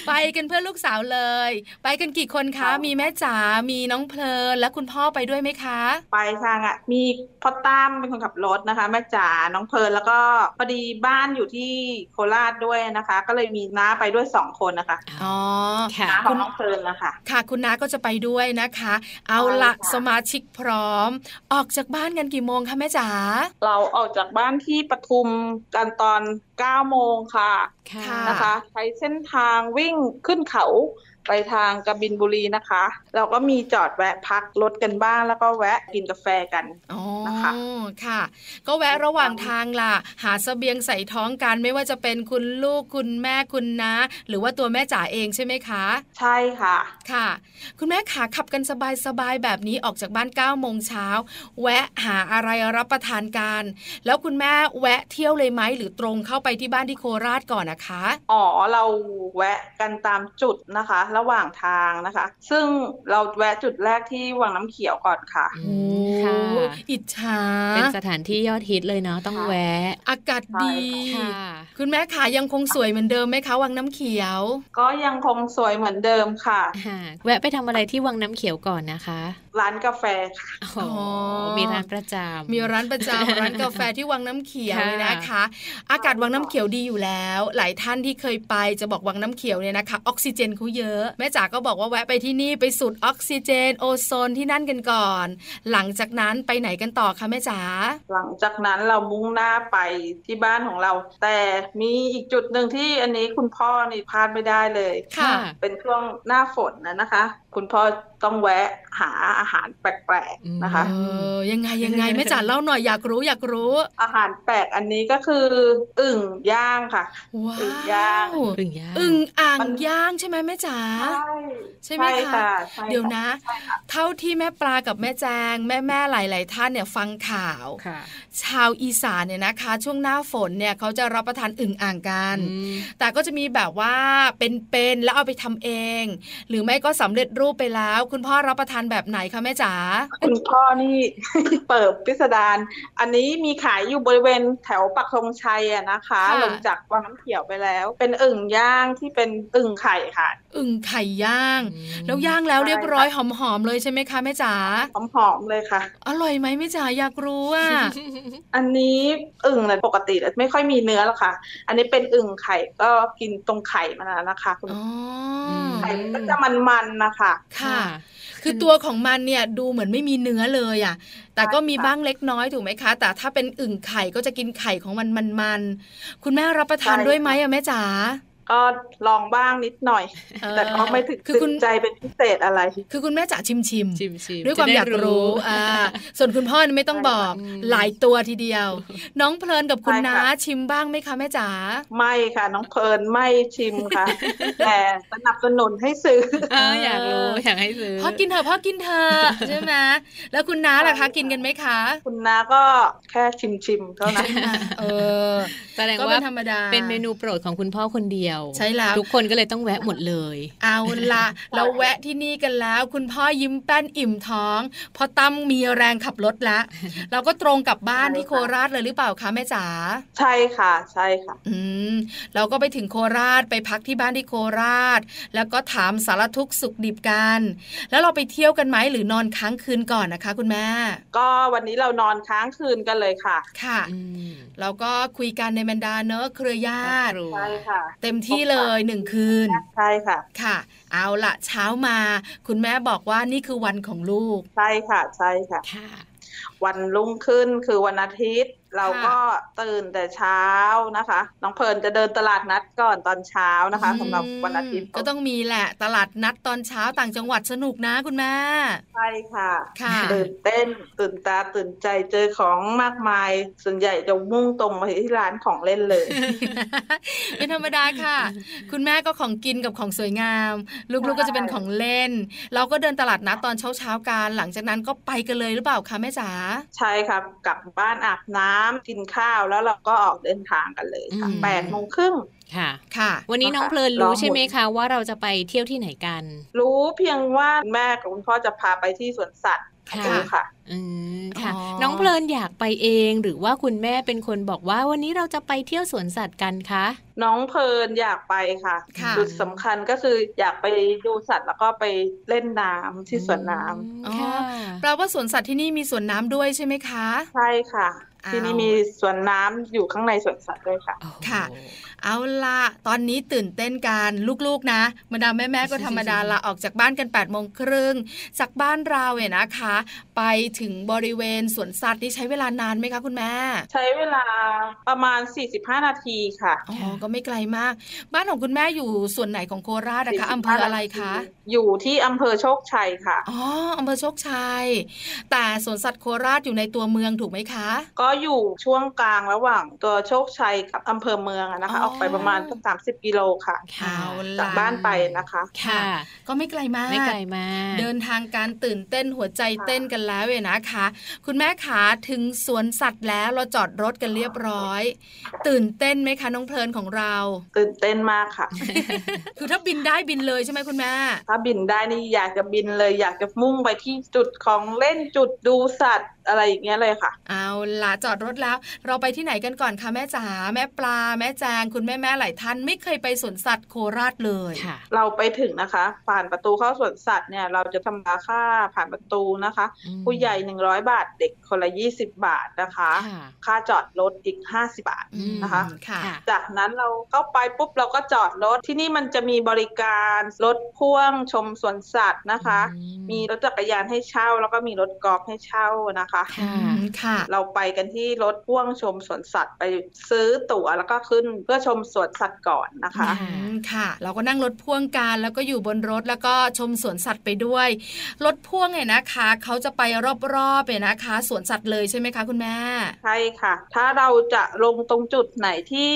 Speaker 2: ไปกันเพื่อลูกสาวเลย ไปกันกี่คนคะ
Speaker 5: ค่ะ
Speaker 2: มีแม่จ๋ามีน้องเพิร์ลและคุณพ่อไปด้วยไหมคะ
Speaker 5: ไปทางอะมีพ่อตั้มเป็นคนขับรถนะคะ แม่จ๋าน้องเพิร์ลแล้วก็พอดีบ้านอยู่ที่โคราชด้วยนะคะ ก็เลยมีน้าไปด้วยสองคนนะคะ
Speaker 2: อ๋อ
Speaker 1: ค่ะ
Speaker 5: น้าของน้องเพิร์ลนะคะ
Speaker 2: ค่ะ คุณน้าก็จะไปด้วยนะคะ เอาละ
Speaker 5: ใช่ค่ะ
Speaker 2: สมาชิกพร้อม ออกจากบ้านกันกี่โมงคะแม่จ๋า
Speaker 5: เราออกจากบ้านที่ปทุมกันตอน9โมงค่ะ
Speaker 1: ค่ะ
Speaker 5: นะคะ ใช้เส้นทางวิ่งขึ้นเขา ไปทางกบินบุรีนะคะ เราก็มีจอดแวะพักรถกันบ้าง แล้วก็แวะกินกาแฟกัน
Speaker 2: อ๋อ
Speaker 5: นะคะ
Speaker 2: ค่ะ ก็แวะระหว่างทางล่ะ หาเสบียงใส่ท้องกันไม่ว่าจะเป็นคุณลูกคุณแม่คุณน้าหรือว่าตัวแม่จ๋าเองใช่ไหมคะ
Speaker 5: ใช่ค่ะ
Speaker 2: ค่ะ คุณแม่ขาขับกันสบายๆแบบนี้ออกจากบ้าน9ก้าโมงเช้าแวะหาอะไรรับประทานกัน แล้วคุณแม่แวะเที่ยวเลยไหมหรือตรงเข้าไปที่บ้านที่โคราชก่อนนะคะ
Speaker 5: อ๋อเราแวะกันตามจุดนะคะระหว่างทางนะคะ ซึ่งเราแวะจุดแรกที่วังน้ำเขียวก่อนค่ะ
Speaker 1: อืมค่ะ
Speaker 2: โอ้อิจฉา
Speaker 1: เป็นสถานที่ยอดฮิตเลยเนาะต้องแวะ
Speaker 2: อากาศดี
Speaker 1: ค่ะ
Speaker 2: คุณแม่ขายังคงสวยเหมือนเดิมไหมคะวังน้ำเขียว
Speaker 5: ก็ยังคงสวยเหมือนเดิมค่ะ
Speaker 1: ค่ะแวะไปทำอะไรที่วังน้ำเขียวก่อนนะคะ
Speaker 5: ร้านกาแฟค่ะ
Speaker 1: โอ้โห
Speaker 2: อ๋อ
Speaker 1: มีร้านประจำ
Speaker 2: มีร้านประจำร้านกาแฟที่วังน้ำเขียว
Speaker 1: ค่ะ
Speaker 2: เลยนะคะ อากาศวังน้ำเขียวดีอยู่แล้ว หลายท่านที่เคยไปจะบอกวังน้ำเขียวเนี่ยนะคะออกซิเจนเขาเยอะแม่จ๋าก็บอกว่าแวะไปที่นี่ไปสูดออกซิเจน โอโซนที่นั่นกันก่อน หลังจากนั้นไปไหนกันต่อคะแม่จ๋า
Speaker 5: หลังจากนั้นเรามุ่งหน้าไปที่บ้านของเรา แต่มีอีกจุดหนึ่งที่อันนี้คุณพ่อนี่พลาดไม่ได้เลย
Speaker 2: ค่ะ
Speaker 5: เป็นช่วงหน้าฝนนะนะคะคุณพ่อต้องแวะหาอาหารแปลกๆนะคะ
Speaker 2: เออยังไงยังไงแม่จ๋าเล่าหน่อยอยากรู้อยากรู้
Speaker 5: อาหารแปลกอันนี้ก็คืออึ่งย่างค่ะ
Speaker 2: ว้า
Speaker 5: อึ่งย่าง
Speaker 2: ว
Speaker 1: อึ่งย่าง
Speaker 2: อึ่งอ่าง
Speaker 5: มัน
Speaker 2: ย่างใช่ไหมแม่จ๋าใช่ไหมคะ
Speaker 5: ใช่
Speaker 2: เดี๋ยว
Speaker 5: ค่
Speaker 2: นะ เท่าที่แม่ปลากับแม่แจงแม่แม่ๆหลาย ๆ ท่านเนี่ยฟังข่าว
Speaker 1: ค่ะ
Speaker 2: ชาวอีสานเนี่ยนะคะ ช่วงหน้าฝนเนี่ยเขาจะรับประทานอึ่งอ่างกัน
Speaker 1: อืม
Speaker 2: แต่ก็จะมีแบบว่าเป็นๆแล้วเอาไปทำเอง หรือไม่ก็สำเร็จรูปไปแล้ว คุณพ่อรับประทานแบบไหนคะแม่จ๋า
Speaker 5: คุณพ่อนี่เปิดพิสดารอันนี้มีขายอยู่บริเวณแถวปักธงชัยอะนะคะ
Speaker 2: ค่ะ
Speaker 5: ลงจากวังน้ำเขียวไปแล้ว เป็นอึ่งย่างที่เป็นอึ่งไข่ค่ะ
Speaker 2: อึ่งไข่ย่าง
Speaker 1: อืม
Speaker 2: แล้วย่างแล้ว
Speaker 5: ใช่
Speaker 2: เรียบร้อยหอมๆเลยใช่ไหมคะแม่จ๋า
Speaker 5: หอมๆเลยค่ะ
Speaker 2: อร่อยไหมแม่จ๋าอยากรู้อะ
Speaker 5: อันนี้อึ่งเนี่ยปกติแล้วไม่ค่อยมีเนื้อหรอกค่ะ อันนี้เป็นอึ่งไข่ก็กินตรงไข่มันนะนะคะคุณ
Speaker 2: อ๋อ
Speaker 1: ม
Speaker 5: ไข่มันก็จะมันๆนะคะ
Speaker 2: ค่ะ คือตัวของมันเนี่ยดูเหมือนไม่มีเนื้อเลยอะ แต่ก็มี
Speaker 5: ใช่ค่ะ
Speaker 2: บ้างเล็กน้อยถูกไหมคะ แต่ถ้าเป็นอึ่งไข่ก็จะกินไข่ของมันมันๆคุณแม่รับประทานด้วยไหมอะแม่จ๋า
Speaker 5: ก็ลองบ้างนิดหน่อย
Speaker 2: เออ
Speaker 5: แต่ก็ไม่ถึง
Speaker 2: คือคุณ
Speaker 5: ติดใจเป็นพิเศษอะไร
Speaker 2: คือคุณแม่จ๋าชิมชิมๆ
Speaker 1: ชิมชิม
Speaker 2: ด้วยความ
Speaker 1: จะ
Speaker 2: อยากรู้อ่าส่วนคุณพ่อนี่ไม่ต้องบอก
Speaker 1: อืม
Speaker 2: หลายตัวทีเดียว น้องเพลินกับคุณ
Speaker 5: ใช่ค่ะ
Speaker 2: น้าชิมบ้างไหมคะแม่จ๋า
Speaker 5: ไม่ค่ะ น้องเพลินไม่ชิมค่ะ แต่สนับสนุนให้ซื้อ
Speaker 1: เอออยากรู้อยากให้ซื้อ
Speaker 2: พ่อกินเถอะพ่อกินเถอะใช่ไหมแล้วคุณน้าล่ะคะกินกันไหมคะ
Speaker 5: คุณน้าก็แค่ชิมชิมๆเท่านั้น
Speaker 2: เออ
Speaker 1: แสดง
Speaker 2: ก็
Speaker 1: ว่า
Speaker 2: เป็นธรรมดา
Speaker 1: เป็นเมนูโปรดของคุณพ่อคนเดียว
Speaker 2: ใช่แล้ว
Speaker 6: ทุกคนก็เลยต้องแวะหมดเลย
Speaker 2: เอาละเราแวะที่นี่กันแล้ว คุณพ่อยิ้มแป้นอิ่มท้องพอตั้มมีแรงขับรถละเราก็ตรงกลับบ้านที่โคราชเลยหรือเปล่าคะแม่จ๋า
Speaker 5: ใช่ค่ะ ใช่ค่ะ
Speaker 2: อืมเราก็ไปถึงโคราชไปพักที่บ้านที่โคราช แล้วก็ถามสารทุกข์สุขดิบกัน แล้วเราไปเที่ยวกันไหมหรือนอนค้างคืนก่อนนะคะ คุณแม่
Speaker 5: ก็วันนี้เรานอนค้างคืนกันเลยค่ะ
Speaker 2: ค่ะ
Speaker 6: อืม
Speaker 2: เราก็คุยกันในบรรดาเนอะเครือญาติ
Speaker 6: ครอบครัว
Speaker 5: ใช่ค่ะ
Speaker 2: เต็มที่เลยหนึ่งคืน
Speaker 5: ใช่ค่ะ
Speaker 2: ค่ะ เอาละเช้ามา คุณแม่บอกว่านี่คือวันของลูก
Speaker 5: ใช่ค่ะ ใช่ค่ะ
Speaker 6: ค่ะ
Speaker 5: วันรุ่งขึ้นคือวันอาทิตย์ เราก็ตื่นแต่เช้านะคะ น้องเพลิร์นจะเดินตลาดนัดก่อนตอนเช้านะคะสำหรับวันอาทิตย์
Speaker 2: ก็ต้องมีแหละตลาดนัดตอนเช้าต่างจังหวัดสนุกนะคุณแม่
Speaker 5: ใช่ค่ะ
Speaker 2: ค่ะ
Speaker 5: ตื่นเต้นตื่นตาตื่นใจเจอของมากมาย ส่วนใหญ่จะมุ่งตรงมาที่ร้านของเล่นเลย
Speaker 2: เป็นธรรมดาค่ะ คุณแม่ก็ของกินกับของสวยงาม ลูกๆก็จะเป็นของเล่น เราก็เดินตลาดนัดตอนเช้าๆกันหลังจากนั้นก็ไปกันเลยหรือเปล่าคะแม่จ๋า
Speaker 5: ใช่ครับกลับบ้านอาบน้ำกินข้าวแล้วเราก็ออกเดินทางกันเลยค่ะ
Speaker 6: อืม
Speaker 5: แปดโมงครึ่ง
Speaker 6: ค่ะ
Speaker 2: ค่ะ
Speaker 6: วันนี้น้องเพลิน
Speaker 5: รอ
Speaker 6: รู้
Speaker 5: หมด
Speaker 6: ใช่ไหมคะว่าเราจะไปเที่ยวที่ไหนกัน
Speaker 5: รู้เพียงว่าแม่กับคุณพ่อจะพาไปที่สวนสัตว์
Speaker 6: ค่ะ
Speaker 5: รู้ค่ะ
Speaker 6: อืม ค่ะ
Speaker 2: อ๋อ
Speaker 6: น้องเพลินอยากไปเองหรือว่าคุณแม่เป็นคนบอกว่าวันนี้เราจะไปเที่ยวสวนสัตว์กันคะ
Speaker 5: น้องเพลิร์นอยากไปค่ะ
Speaker 2: ค่ะ
Speaker 5: จุดสำคัญก็คืออยากไปดูสัตว์แล้วก็ไปเล่นน้ำที่สวนน้ำ
Speaker 6: อืมค่ะ
Speaker 2: แปลว่าสวนสัตว์ที่นี่มีสวนน้ำด้วยใช่ไหมคะ
Speaker 5: ใช่ค่ะ
Speaker 2: อ้าว
Speaker 5: ที่นี่มีสวนน้ำอยู่ข้างในสวนสัตว์ด้วยค่ะ
Speaker 6: โอ้โห
Speaker 2: ค่ะ เอาละตอนนี้ตื่นเต้นกันลูกๆนะบรรดาแม่ๆก็ธรรมดาละออกจากบ้านกัน8ปดโมงครึ่งจากบ้านเราเนี่ยนะคะ ไปถึงบริเวณสวนสัตว์นี่ใช้เวลานานไหมคะคุณแม่
Speaker 5: ใช้เวลาประมาณ 45 นาทีค่ะ
Speaker 2: อ๋อก็ไม่ไกลมาก บ้านของคุณแม่อยู่ส่วนไหนของโคราชนะคะ
Speaker 5: 45
Speaker 2: อำเภออะไรคะ
Speaker 5: อยู่ที่อำเภอโชคชัยค่ะ
Speaker 2: อ๋ออำเภอโชคชัย แต่สวนสัตว์โคราชอยู่ในตัวเมืองถูกไหมคะ
Speaker 5: ก็อยู่ช่วงกลางระหว่างตัวโชคชัยกับอำเภอเมืองอะนะคะ
Speaker 2: อ๋อ
Speaker 5: ออกไปประมาณสักสามสิบกิโลค่ะ
Speaker 6: ค่ะ
Speaker 2: เอา
Speaker 5: จาก
Speaker 2: ละ
Speaker 5: บ้านไปนะคะ
Speaker 6: ค่ะ
Speaker 2: ก็ไม่ไกลมาก
Speaker 6: ไม่ไกลมาก
Speaker 2: เดินทางการตื่นเต้นหัวใจเต้นกันแล้วเว้ยนะคะ คุณแม่ขาถึงสวนสัตว์แล้วเราจอดรถกันเรียบร้อย ตื่นเต้นไหมคะน้องเพลินของเรา
Speaker 5: ตื่นเต้นมากค่ะ
Speaker 2: คือถ้าบินได้บินเลยใช่ไหมคุณแม่
Speaker 5: ถ้าบินได้นี่อยากจะบินเลย อยากจะมุ่งไปที่จุดของเล่นจุดดูสัตว์ อะไรอย่างเงี้ยเลยค่ะ
Speaker 2: เอาล่ะจอดรถแล้ว เราไปที่ไหนกันก่อนคะแม่จ๋าแม่ปลา แม่แจง คุณแม่แม่หลายท่านไม่เคยไปสวนสัตว์โคราชเลย
Speaker 6: ค่ะ
Speaker 5: เราไปถึงนะคะ ผ่านประตูเข้าสวนสัตว์เนี่ยเราจะทำราคาผ่านประตูนะคะ
Speaker 6: อืม
Speaker 5: ผู้ใหญ่100บาทเด็กคนละ20บาทนะคะ
Speaker 6: ค่ะ
Speaker 5: ค่าจอดรถอีก50บาท
Speaker 6: อืม
Speaker 5: นะคะ
Speaker 2: ค่ะ
Speaker 6: ค่ะ
Speaker 5: จากนั้นเราเข้าไปปุ๊บเราก็จอดรถที่นี่มันจะมีบริการรถพ่วงชมสวนสัตว์นะคะ
Speaker 6: อืม
Speaker 5: มีรถจักรยานให้เช่า แล้วก็มีรถกอล์ฟให้เช่านะคะ
Speaker 6: ค่ะ
Speaker 2: อืมค่ะ
Speaker 5: เราไปกันที่รถพ่วงชมสวนสัตว์ไปซื้อตั๋วแล้วก็ขึ้นเพื่อชมสวนสัตว์ก่อนนะคะ
Speaker 6: ค่ะ
Speaker 2: อืมค่ะ เราก็นั่งรถพ่วงกันแล้วก็อยู่บนรถแล้วก็ชมสวนสัตว์ไปด้วย รถพ่วงเนี่ยนะคะ เขาจะไปรอบๆเนี่ยนะคะสวนสัตว์เลยใช่ไหมคะคุณแม่
Speaker 5: ใช่ค่ะ ถ้าเราจะลงตรงจุดไหนที่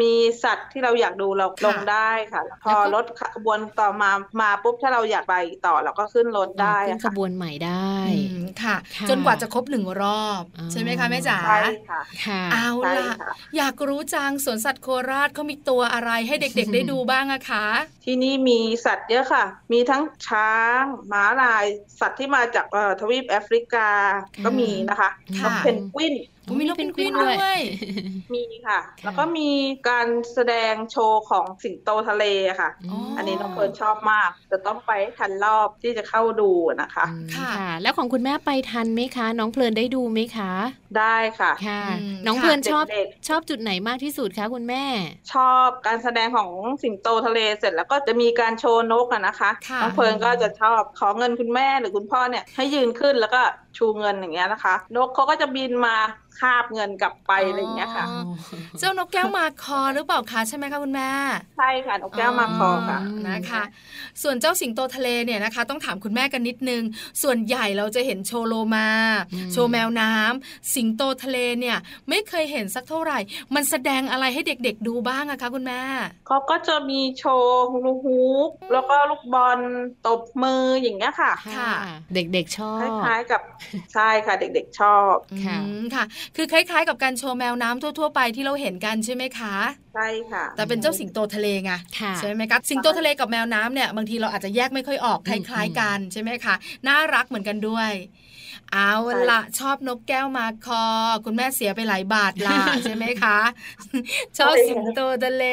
Speaker 5: มีสัตว์ที่เราอยากดูเรา
Speaker 2: ค่ะ
Speaker 5: ลงได้ค่ะ พอ
Speaker 2: แล้วก็
Speaker 5: รถขบวนต่อมามาปุ๊บถ้าเราอยากไปต่อเราก็ขึ้นรถได้
Speaker 6: ขึ้น
Speaker 5: อะ
Speaker 6: ข
Speaker 5: ค่ะ
Speaker 6: บวนใหม่ได้
Speaker 2: อืมค่ะ
Speaker 6: ค่ะ
Speaker 2: จนกว่าจะครบหนึ่งรอบ
Speaker 6: อ๋อ
Speaker 2: ใช่ไหมคะแม่จ๋า
Speaker 5: ใช่ค่ะ
Speaker 6: ค่ะ
Speaker 2: เอา
Speaker 5: ใช่
Speaker 2: ล่ะ
Speaker 5: ค่ะ
Speaker 2: อยากรู้จังสวนสัตว์โคราชเขามีตัวอะไรให้เด็กๆ ได้ดูบ้างอะคะ
Speaker 5: ที่นี่มีสัตว์เยอะค่ะ มีทั้งช้างม้าลาย สัตว์ที่มาจากเอ่อทวีปแอฟริกาก็มีนะคะ
Speaker 2: ค่ะ
Speaker 5: นกเพนกวิน
Speaker 2: อุ๊ยมีนกเพนกวิน
Speaker 6: ด้วย
Speaker 2: ด้วย
Speaker 5: มีค่ะ
Speaker 6: ค่ะ
Speaker 5: แล้วก็มีการแสดงโชว์ของสิงโตทะเลอะค่ะ
Speaker 2: อ๋ออั
Speaker 5: อันนี้น้องเพิร์นชอบมาก จะต้องไปให้ทันรอบที่จะเข้าดูนะคะ
Speaker 6: อืม
Speaker 2: ค่ะ
Speaker 6: ค่ะ แล้วของคุณแม่ไปทันไหมคะ น้องเพลินได้ดูไหมคะ
Speaker 5: ได้ค่ะ
Speaker 6: ค่ะ
Speaker 2: อืม
Speaker 6: น้อง
Speaker 2: ค่ะ
Speaker 6: เพลินชอบ
Speaker 5: เด็ก
Speaker 6: ชอบจุดไหนมากที่สุดคะคุณแม่
Speaker 5: ชอบการแสดงของสิงโตทะเลเสร็จแล้วก็จะมีการโชว์นกอะนะคะ
Speaker 2: ค่ะ
Speaker 5: น้องเพิร์นก็จะชอบขอเงินคุณแม่หรือคุณพ่อเนี่ยให้ยืนขึ้นแล้วก็ ชูเงินอย่างเงี้ยนะคะ นกเขาก็จะบินมาคาบเงินกลับไปอะไรอย่างเงี้ยค่ะ
Speaker 2: อ๋อเจ้านกแก้วมาคอหรือเปล่าคะใช่ไหมคะคุณแม่
Speaker 5: ใช่ค่ะนกแก้วมาคอค่ะ
Speaker 6: อืม
Speaker 2: นะคะ ส่วนเจ้าสิงโตทะเลเนี่ยนะคะ ต้องถามคุณแม่กันนิดนึง ส่วนใหญ่เราจะเห็นโชว์โลมา
Speaker 6: อืม
Speaker 2: โชว์แมวน้ำสิงโตทะเลเนี่ยไม่เคยเห็นสักเท่าไหร่ มันแสดงอะไรให้เด็กๆดูบ้างอะคะคุณแม่
Speaker 5: เขาก็จะมีโชว์ฮูลูฮูปแล้วก็ลูกบอลตบมืออย่างเงี้ยค่ะ
Speaker 2: ค่ะ
Speaker 6: เด็กๆชอ
Speaker 5: ค
Speaker 6: บ
Speaker 5: ล้ายๆกับใช่ค่ะเด็กๆชอบ
Speaker 6: ค่ะ
Speaker 2: อืมค่ะ คือคล้าย ๆ กับการโชว์แมวน้ำทั่ว ๆ ไปที่เราเห็นกันใช่ไหมคะ
Speaker 5: ใช่ค่ะ
Speaker 2: แต่เป็นเจ้าสิงโตทะเลไง
Speaker 1: ค่ะ
Speaker 2: ใช่ไหมคะสิงโตทะเลกับแมวน้ำเนี่ยบางทีเราอาจจะแยกไม่ค่อยออกคล้าย ๆ กันใช่ไหมคะน่ารักเหมือนกันด้วย เอาละชอบนกแก้วมาคอ คุณแม่เสียไปหลายบาทล่ะใช่ไหมคะ ชอบสิงโตทะเล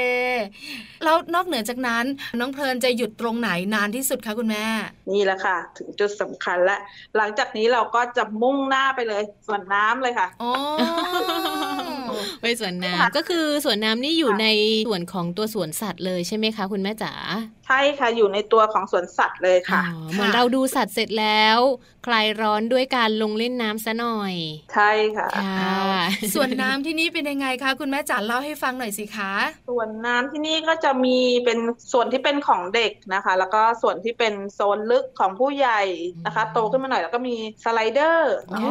Speaker 2: แล้วนอกเหนือจากนั้น น้องเพลินจะหยุดตรงไหนนานที่สุดคะคุณแม่
Speaker 5: นี่แหละค่ะ ถึงจุดสำคัญและ หลังจากนี้เราก็จะมุ่งหน้าไปเลยส่วนน้ำเลยค่ะ
Speaker 2: อ๋อ
Speaker 1: ไปสวนน้ำก็คือสวนน้ำนี่อยู่ในส่วนของตัวสวนสัตว์เลยใช่ไหมคะ คุณแม่จ๋า
Speaker 5: ใช่ค่ะ อยู่ในตัวของสวนสัตว์เลยค่ะ
Speaker 1: อ๋อเหมือนเราดูสัตว์เสร็จแล้ว คลายร้อนด้วยการลงเล่นน้ำซะหน่อย
Speaker 5: ใช่ค่ะ
Speaker 1: ค่ะ
Speaker 2: ส่วนน้ำที่นี่เป็นยังไงคะคุณแม่จ๋าเล่าให้ฟังหน่อยสิคะ
Speaker 5: ส่วนน้ำที่นี่ก็จะมีเป็นส่วนที่เป็นของเด็กนะคะ แล้วก็ส่วนที่เป็นโซนลึกของผู้ใหญ่นะคะ โตขึ้นมาหน่อยแล้วก็มีสไลเดอร์
Speaker 2: โอ้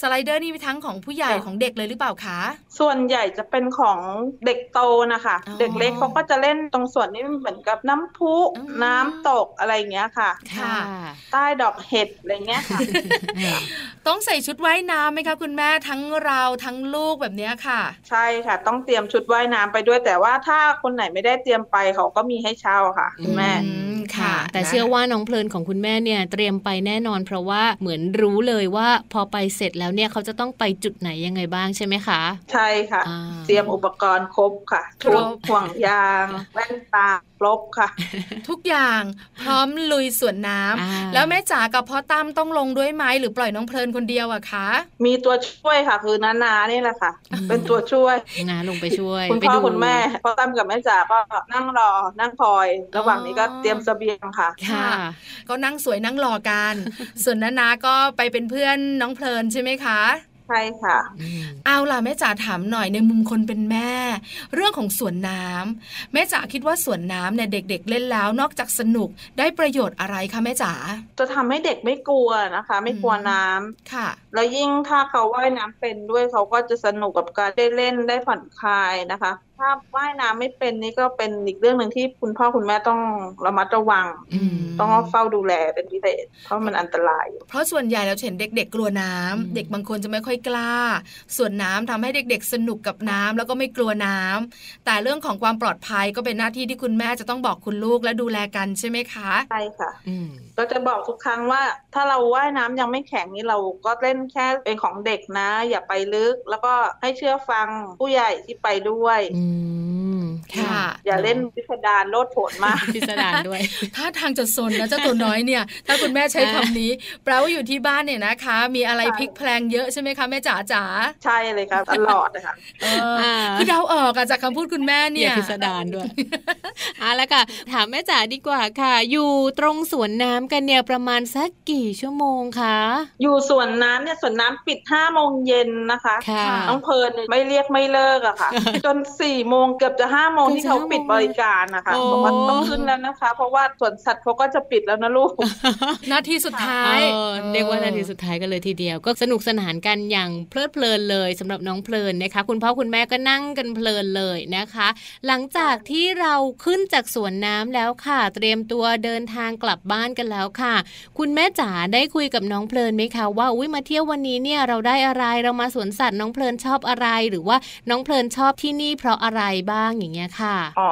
Speaker 2: สไลเดอร์นี่มีทั้งของผู้ใหญ่ของเด็กเลยหรือเปล่าคะ
Speaker 5: ส่วนใหญ่จะเป็นของเด็กโตนะคะ
Speaker 2: อ๋อ
Speaker 5: เด็กเล็กเขาก็จะเล่นตรงส่วนนี้เหมือนกับน้ำพุ
Speaker 2: อืม
Speaker 5: น้ำตกอะไรอย่างเงี้ยค่ะ
Speaker 2: ค่ะ
Speaker 5: ใต้ดอกเห็ดอะไรเงี้ยค่ะ
Speaker 2: ต้องใส่ชุดว่ายน้ำไหมคะคุณแม่ทั้งเราทั้งลูกแบบเนี้ยค่ะ
Speaker 5: ใช่ค่ะ ต้องเตรียมชุดว่ายน้ำไปด้วยแต่ว่าถ้าคนไหนไม่ได้เตรียมไปเขาก็มีให้เช่าค่ะคุณแม่
Speaker 2: อืม
Speaker 1: ค่ะ
Speaker 2: ค่ะ
Speaker 1: แต่
Speaker 2: นะ
Speaker 1: เชื่อว่าน้องเพลินของคุณแม่เนี่ยเตรียมไปแน่นอน เพราะว่าเหมือนรู้เลยว่าพอไปเสร็จแล้วเนี่ยเขาจะต้องไปจุดไหนยังไงบ้างใช่ไหมคะ
Speaker 5: ใช่ค่ะ
Speaker 1: อ่า
Speaker 5: เตรียมอุปกรณ์ครบค่ะ
Speaker 2: ครบ
Speaker 5: ชุดห่วงยางแว่นตา ครบค่ะ
Speaker 2: ทุกอย่างพร้อมลุยสวนน้ำ
Speaker 1: อ่า
Speaker 2: แล้วแม่จ๋ากับพ่อตั้มต้องลงด้วยไหมหรือปล่อยน้องเพลินคนเดียวอะคะ
Speaker 5: มีตัวช่วยค่ะ คือนานานี่แหละค่ะ เป็นตัวช่วย
Speaker 1: งานลงไปช่วย
Speaker 5: คุณ
Speaker 1: ไป
Speaker 5: พ่อ
Speaker 1: ดู
Speaker 5: คุณแม่พ่อตั้มกับแม่จ๋าก็นั่งรอนั่งคอย ระหว่างนี้ก็เตรียมเสบียงค่ะ
Speaker 1: ค่ะ
Speaker 2: ก็นั่งสวยนั่งรอกัน ส่วนนานาก็ไปเป็นเพื่อนน้องเพลินใช่ไหมคะ
Speaker 5: ใช่ค่ะ
Speaker 1: อืม
Speaker 2: เอาล่ะแม่จ๋าถามหน่อยในมุมคนเป็นแม่ เรื่องของสวนน้ำแม่จ๋าคิดว่าสวนน้ำเนี่ยเด็ก ๆ เล่นแล้วนอกจากสนุกได้ประโยชน์อะไรคะแม่จ๋า
Speaker 5: จะทำให้เด็กไม่กลัวนะคะ ไม่กลัวน้ำ
Speaker 2: ค่ะ
Speaker 5: แล้วยิ่งถ้าเขาว่ายน้ำเป็นด้วยเขาก็จะสนุกกับการได้เล่นได้ผ่อนคลายนะคะ ถ้าว่ายน้ำไม่เป็นนี่ก็เป็นอีกเรื่องหนึ่งที่คุณพ่อคุณแม่ต้องระมัดระวัง
Speaker 2: อืม
Speaker 5: ต้องเฝ้าดูแลเป็นพิเศษเพราะมันอันตรายอยู่
Speaker 2: เพราะส่วนใหญ่เราเห็นเด็ก ๆ กลัวน้ำ
Speaker 1: อืม
Speaker 2: เด็กบางคนจะไม่ค่อยกล้า ส่วนน้ำทำให้เด็ก ๆ สนุกกับน้ำแล้วก็ไม่กลัวน้ำแต่เรื่องของความปลอดภัยก็เป็นหน้าที่ที่คุณแม่จะต้องบอกคุณลูกและดูแลกันใช่ไหมคะ
Speaker 5: ใช่ค่ะ
Speaker 1: อืม
Speaker 5: ก็จะบอกทุกครั้งว่า ถ้าเราว่ายน้ำยังไม่แข็งนี่เราก็เล่นแค่เป็นของเด็กนะ อย่าไปลึก แล้วก็ให้เชื่อฟังผู้ใหญ่ที่ไปด้วย
Speaker 1: อืม
Speaker 2: ค่ะ
Speaker 5: อย่าเล่นพิสดารโลดโผนมาก
Speaker 1: พิสดารด้วย
Speaker 2: ถ้าทางจะซนนะเจ้าตัวน้อยเนี่ย ถ้าคุณแม่ใช้คำนี้ แปลว่าอยู่ที่บ้านเนี่ยนะคะ มีอะไรพลิกแพลงเยอะใช่ไหมคะแม่จ๋าจ๋า
Speaker 5: ใช่เลยครับตลอดนะคะ
Speaker 2: เออ
Speaker 1: อ่า
Speaker 2: คือเดาออกอะจากคำพูดคุณแม่
Speaker 1: อ
Speaker 2: เนี่ย
Speaker 1: ย่าพิสดารด้วยเอาละค่ะถามแม่จ๋าดีกว่าค่ะ อยู่ตรงสวนน้ำกันเนี่ยประมาณสักกี่ชั่วโมงคะ
Speaker 5: อยู่สวนน้ำเนี่ยสวนน้ำปิดห้าโมงเย็นนะคะ
Speaker 1: ค่ะ
Speaker 5: น้องเพลินเนี่ยไม่เรียกไม่เลิกอะค่ะ จนสี่โมงเกือบจะห้าโมง
Speaker 1: เกือบ
Speaker 5: ที่
Speaker 1: จะ
Speaker 5: เขา
Speaker 1: 5
Speaker 5: ปิดบริการนะคะ
Speaker 1: โอ้
Speaker 5: บอกว่าต้องขึ้นแล้วนะคะ เพราะว่าสวนสัตว์เขาก็จะปิดแล้วนะลูก
Speaker 2: นาทีสุดท้าย
Speaker 1: เออเรียกว่านาทีสุดท้ายกันเลยทีเดียว ก็สนุกสนานกันอย่างเพลิดเพลินเลยสำหรับน้องเพลินนะคะ คุณพ่อคุณแม่ก็นั่งกันเพลินเลยนะคะ หลังจากที่เราขึ้นจากสวนน้ำแล้วค่ะ เตรียมตัวเดินทางกลับบ้านกันแล้วค่ะ คุณแม่จ๋าได้คุยกับน้องเพลินไหมคะว่าอุ้ยมาเที่ยววันนี้เนี่ยเราได้อะไรเรามาสวนสัตว์น้องเพลินชอบอะไรหรือว่าน้องเพลินชอบที่นี่เพราะอะไรบ้างอย่างเงี้ยค่ะ
Speaker 5: อ๋อ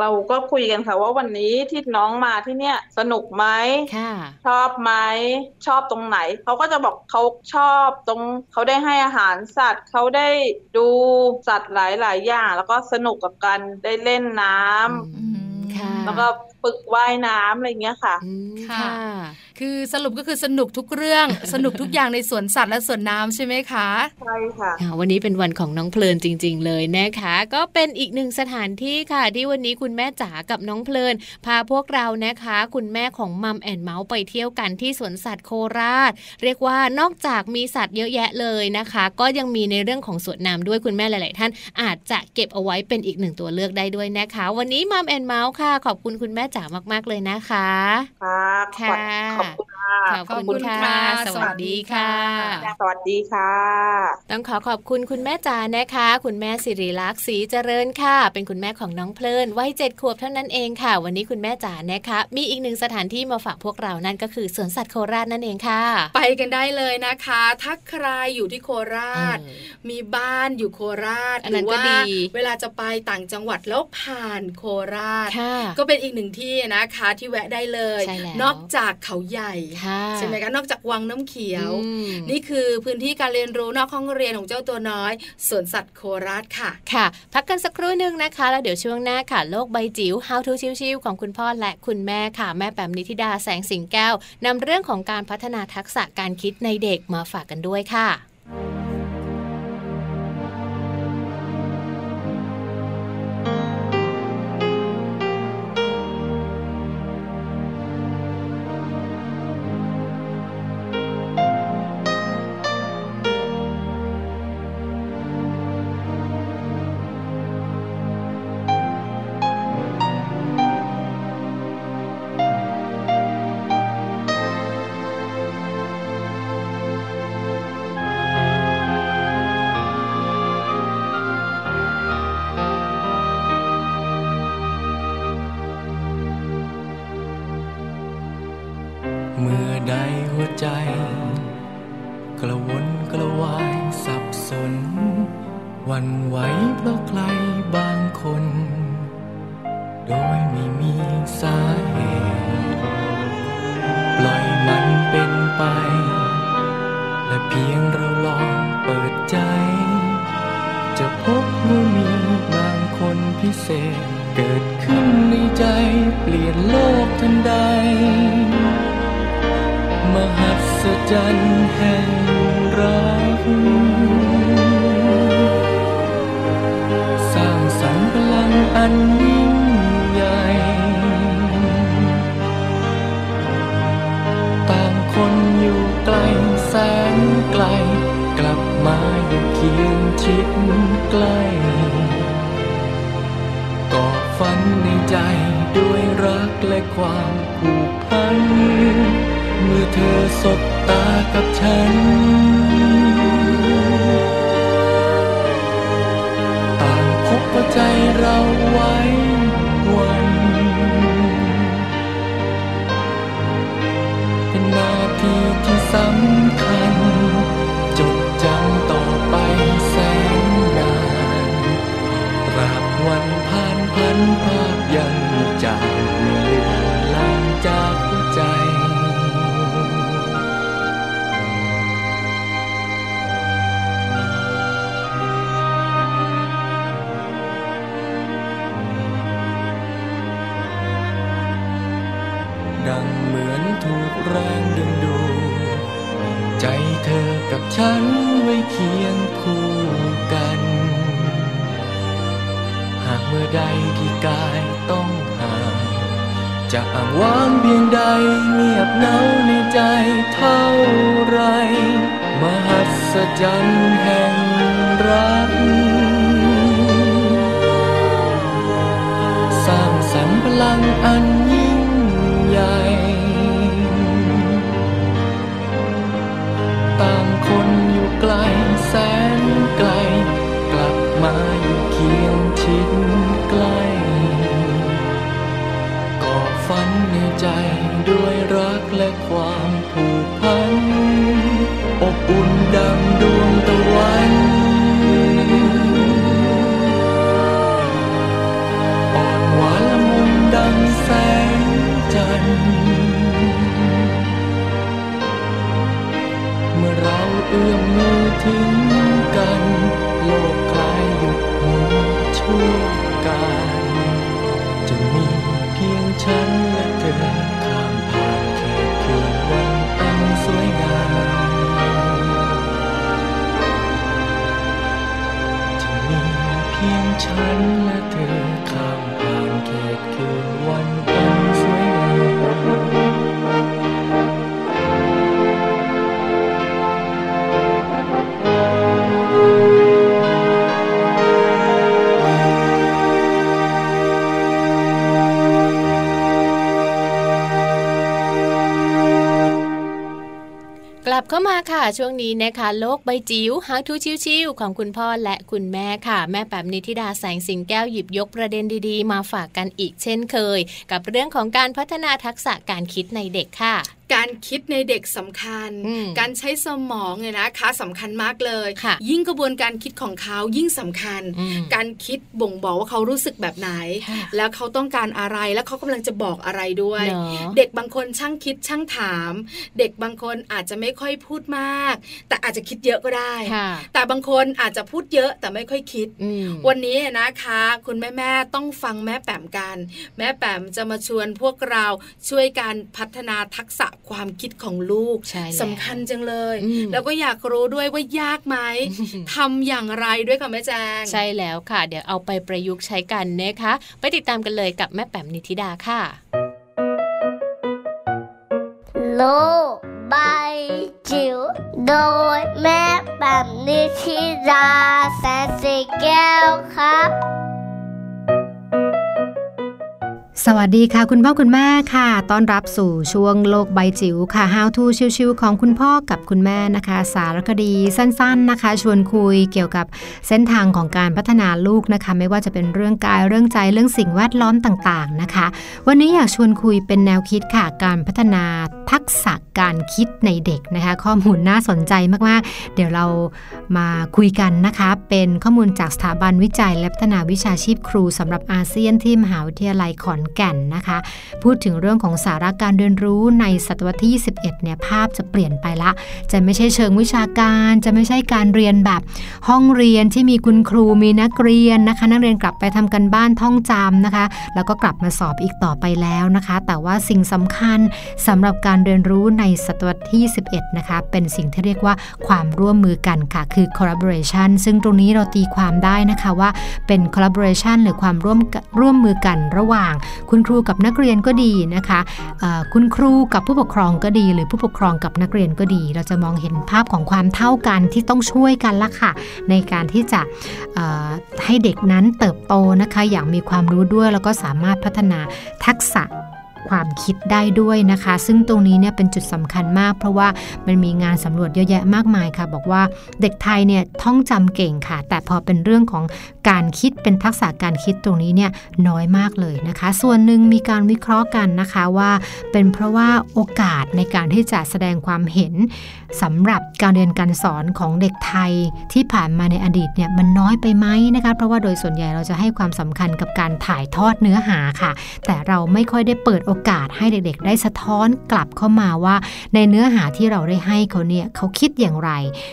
Speaker 5: เราก็คุยกันค่ะ ว่าวันนี้ที่น้องมาที่เนี่ยสนุกไหม
Speaker 1: ค่ะ
Speaker 5: ชอบไหมชอบตรงไหน เขาก็จะบอกเขาชอบตรงเขาได้ให้อาหารสัตว์เขาได้ดูสัตว์หลายๆ อย่าง แล้วก็สนุกกับการได้เล่นน้ำ
Speaker 1: อืมค่ะ
Speaker 5: แล้วก็ฝึกว่ายน้ำอะไรอย่างเงี้ยค่ะ
Speaker 1: อืม
Speaker 2: ค่ะ
Speaker 1: ค่ะ
Speaker 2: คือสรุปก็คือสนุกทุกเรื่องสนุกทุกอย่างในสวนสัตว์และสวนน้ำใช่ไหมคะ
Speaker 5: ใช่ค่ะ
Speaker 1: ค่ะวันนี้เป็นวันของน้องเพลินจริง ๆ เลยนะคะ ก็เป็นอีกหนึ่งสถานที่ค่ะ ที่วันนี้คุณแม่จ๋ากับน้องเพลิน พาพวกเรานะคะ คุณแม่ของมัมแอนเมาส์ไปเที่ยวกันที่สวนสัตว์โคราช เรียกว่านอกจากมีสัตว์เยอะแยะเลยนะคะ ก็ยังมีในเรื่องของสวนน้ำด้วยคุณแม่หลาย ๆ ท่านอาจจะเก็บเอาไว้เป็นอีกหนึ่งตัวเลือกได้ด้วยนะคะ วันนี้มัมแอนเมาส์ค่ะ ขอบคุณคุณแม่จ๋ามาก ๆ เลยนะคะ
Speaker 5: ค่ะ
Speaker 1: ค่ะ
Speaker 5: ขอบคุณค่ะ
Speaker 6: ขอบคุณค่ะสวัสดีค่ะ
Speaker 5: สวัสดีค่ะ
Speaker 6: ต้องขอขอบคุณคุณแม่จ๋านะคะ คุณแม่สิริลักษณ์ศรีเจริญค่ะ เป็นคุณแม่ของน้องเพลินวัยเจ็ดขวบเท่านั้นเองค่ะ วันนี้คุณแม่จ๋านะคะ มีอีกหนึ่งสถานที่มาฝากพวกเรานั่นก็คือสวนสัตว์โคราชนั่นเองค่ะ
Speaker 2: ไปกันได้เลยนะคะถ้าใครอยู่ที่โคราช
Speaker 6: เออ
Speaker 2: มีบ้านอยู่โคราช
Speaker 6: อัน
Speaker 2: ห
Speaker 6: นั้
Speaker 2: รื
Speaker 6: น
Speaker 2: อ
Speaker 6: ก็
Speaker 2: ว่า
Speaker 6: ดี
Speaker 2: เวลาจะไปต่างจังหวัดแล้วผ่านโคราช
Speaker 6: ค่ะ
Speaker 2: ก็เป็นอีกหนึ่งที่นะคะ ที่แวะได้เลย
Speaker 6: ใช่แล้ว
Speaker 2: นอกจากเขาใหญ่
Speaker 6: ค่ะ
Speaker 2: ใช่ไหมคะนอกจากวังน้ำเขียว
Speaker 6: อืม
Speaker 2: นี่คือพื้นที่การเรียนรู้นอกห้องเรียนของเจ้าตัวน้อยสวนสัตว์โคราชค่ะ
Speaker 6: ค่ะ พักกันสักครู่หนึ่งนะคะ แล้วเดี๋ยวช่วงหน้าค่ะ โลกใบจิ๋ว How to ชิวๆของคุณพ่อและคุณแม่ค่ะ แม่แปมนิธิดาแสงสิงแก้วนำเรื่องของการพัฒนาทักษะการคิดในเด็กมาฝากกันด้วยค่ะ
Speaker 7: ใดหัวใจ กระวนกระวายสับสน วันไหวเพราะใครบางคน โดยไม่มีสาเหตุ ปล่อยมันเป็นไป และเพียงเราลองเปิดใจ จะพบว่ามีบางคนพิเศษ เกิดขึ้นในใจเปลี่ยนโลกทันใด หัศจรรย์แห่งรัก สร้างสรรค์พลังอันยิ่งใหญ่ ต่างคนอยู่ไกลแสนไกล กลับมาอยู่เคียงชิดใกล้ก่อฝันในใจด้วยรักและความผูกพัน เมื่อเธอสบตากับฉัน ต่างพบว่าใจเราไว้วัน เป็นนาทีที่สำคัญ จดจำต่อไปแสนนานตราบวันผ่านพันภาพ กับฉันไว้เคียงคู่กัน หากเมื่อใดที่กายต้องห่างจะอ้างว้างเพียงใดเงียบเหงาในใจเท่าไร มหัศจรรย์แห่งรัก สร้างสรรค์พลังอัน อุ่ เข้ามาค่ะ
Speaker 6: ช่วงนี้นะคะ โลกใบจิ๋ว How to ชิวๆของคุณพ่อและคุณแม่ค่ะ แม่แปมนิธิดาแสงสิงแก้วหยิบยกประเด็นดีๆ มาฝากกันอีกเช่นเคย กับเรื่องของการพัฒนาทักษะการคิดในเด็กค่ะ
Speaker 2: การคิดในเด็กสำคัญ
Speaker 6: อืม
Speaker 2: การใช้สมองเนี่ยนะคะสำคัญมากเลย
Speaker 6: ค่ะ
Speaker 2: ยิ่งกระบวนการคิดของเขายิ่งสำคัญ
Speaker 6: อืม
Speaker 2: การคิดบ่งบอกว่าเขารู้สึกแบบไหน
Speaker 6: ค่ะ
Speaker 2: แล้วเขาต้องการอะไรแล้วเขากำลังจะบอกอะไรด้วย
Speaker 6: เนอะ
Speaker 2: เด็กบางคนช่างคิดช่างถาม เด็กบางคนอาจจะไม่ค่อยพูดมาก แต่อาจจะคิดเยอะก็ได้
Speaker 6: ค่ะ
Speaker 2: แต่บางคนอาจจะพูดเยอะแต่ไม่ค่อยคิด
Speaker 6: อืม
Speaker 2: วันนี้นะคะ คุณแม่แม่ๆต้องฟังแม่แปมกัน แม่แปมจะมาชวนพวกเราช่วยการพัฒนาทักษะ ความคิดของลูก
Speaker 6: ใช่แล้ว
Speaker 2: สำคัญจังเลย
Speaker 6: อืม
Speaker 2: แล้วก็อยากรู้ด้วยว่ายากไหมทำอย่างไรด้วยค่ะแม่แจง
Speaker 6: ใช่แล้วค่ะ เดี๋ยวเอาไปประยุกต์ใช้กันนะคะ ไปติดตามกันเลยกับแม่แปมนิธิดาค่ะ
Speaker 8: โลกใบจิ๋วโดยแม่แบบนิชิราแสนสีแก้วครับ
Speaker 9: สวัสดีค่ะ คุณพ่อคุณแม่ค่ะ ต้อนรับสู่ช่วงโลกใบจิ๋วค่ะ How to ชิวๆของคุณพ่อกับคุณแม่นะคะ สารคดีสั้น ๆนะคะ ชวนคุยเกี่ยวกับเส้นทางของการพัฒนาลูกนะคะ ไม่ว่าจะเป็นเรื่องกายเรื่องใจเรื่องสิ่งแวดล้อมต่างๆนะคะ วันนี้อยากชวนคุยเป็นแนวคิดค่ะ การพัฒนาทักษะการคิดในเด็กนะคะ ข้อมูลน่าสนใจมากๆ เดี๋ยวเรามาคุยกันนะคะ เป็นข้อมูลจากสถาบันวิจัยและพัฒนาวิชาชีพครูสำหรับอาเซียนที่มหาวิทยาลัยขอนแก่นนะคะ พูดถึงเรื่องของสาระการเรียนรู้ในศตวรรษที่ 21 เนี่ยภาพจะเปลี่ยนไปละ จะไม่ใช่เชิงวิชาการ จะไม่ใช่การเรียนแบบห้องเรียนที่มีคุณครูมีนักเรียนนะคะ นักเรียนกลับไปทำกันบ้านท่องจำนะคะ แล้วก็กลับมาสอบอีกต่อไปแล้วนะคะ แต่ว่าสิ่งสำคัญสำหรับการเรียนรู้ในศตวรรษที่ 21 นะคะ เป็นสิ่งที่เรียกว่าความร่วมมือกันค่ะ คือ collaboration ซึ่งตรงนี้เราตีความได้นะคะว่าเป็น collaboration หรือความร่วมร่วมมือกันระหว่างคุณครูกับนักเรียนก็ดีนะคะคุณครูกับผู้ปกครองก็ดี หรือผู้ปกครองกับนักเรียนก็ดี เราจะมองเห็นภาพของความเท่ากันที่ต้องช่วยกันละค่ะ ในการที่จะให้เด็กนั้นเติบโตนะคะ อย่างมีความรู้ด้วยแล้วก็สามารถพัฒนาทักษะ ความคิดได้ด้วยนะคะ ซึ่งตรงนี้เนี่ยเป็นจุดสำคัญมาก เพราะว่ามันมีงานสำรวจเยอะแยะมากมายค่ะ บอกว่าเด็กไทยเนี่ยท่องจำเก่งค่ะ แต่พอเป็นเรื่องของการคิดเป็นทักษะการคิดตรงนี้เนี่ยน้อยมากเลยนะคะ ส่วนหนึ่งมีการวิเคราะห์กันนะคะว่า เป็นเพราะว่าโอกาสในการที่จะแสดงความเห็นสำหรับการเรียนการสอนของเด็กไทยที่ผ่านมาในอดีตเนี่ยมันน้อยไปไหมนะคะเพราะว่าโดยส่วนใหญ่เราจะให้ความสำคัญกับการถ่ายทอดเนื้อหาค่ะ แต่เราไม่ค่อยได้เปิดโอกาสให้เด็กๆ ได้สะท้อนกลับเข้ามาว่า ในเนื้อหาที่เราได้ให้เขาเนี่ยเขาคิดอย่างไร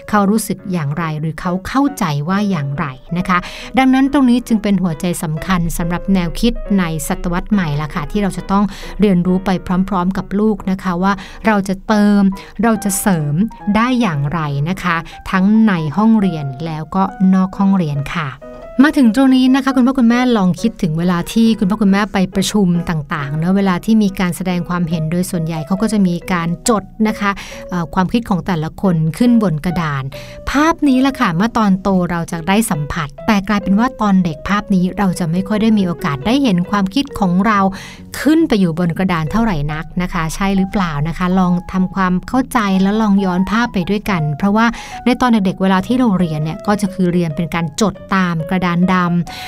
Speaker 9: เขารู้สึกอย่างไรหรือเขาเข้าใจว่าอย่างไรนะคะ ดังนั้นตรงนี้จึงเป็นหัวใจสำคัญสำหรับแนวคิดในศตวรรษใหม่ละค่ะที่เราจะต้องเรียนรู้ไปพร้อม ๆ กับลูกนะคะว่าเราจะเติมเราจะเสริมได้อย่างไรนะคะ ทั้งในห้องเรียนแล้วก็นอกห้องเรียนค่ะ มาถึงตรงนี้นะคะคุณพ่อคุณแม่ลองคิดถึงเวลาที่คุณพ่อคุณแม่ไปประชุมต่างๆเนอะเวลาที่มีการแสดงความเห็นโดยส่วนใหญ่เขาก็จะมีการจดนะคะความคิดของแต่ละคนขึ้นบนกระดาน ภาพนี้แหละค่ะเมื่อตอนโตเราจะได้สัมผัส แต่กลายเป็นว่าตอนเด็กภาพนี้เราจะไม่ค่อยได้มีโอกาสได้เห็นความคิดของเราขึ้นไปอยู่บนกระดานเท่าไหร่นักนะคะ ใช่หรือเปล่านะคะ ลองทำความเข้าใจแล้วลองย้อนภาพไปด้วยกัน เพราะว่าในตอนเด็กๆเวลาที่เราเรียนเนี่ยก็จะคือเรียนเป็นการจดตามกระดานด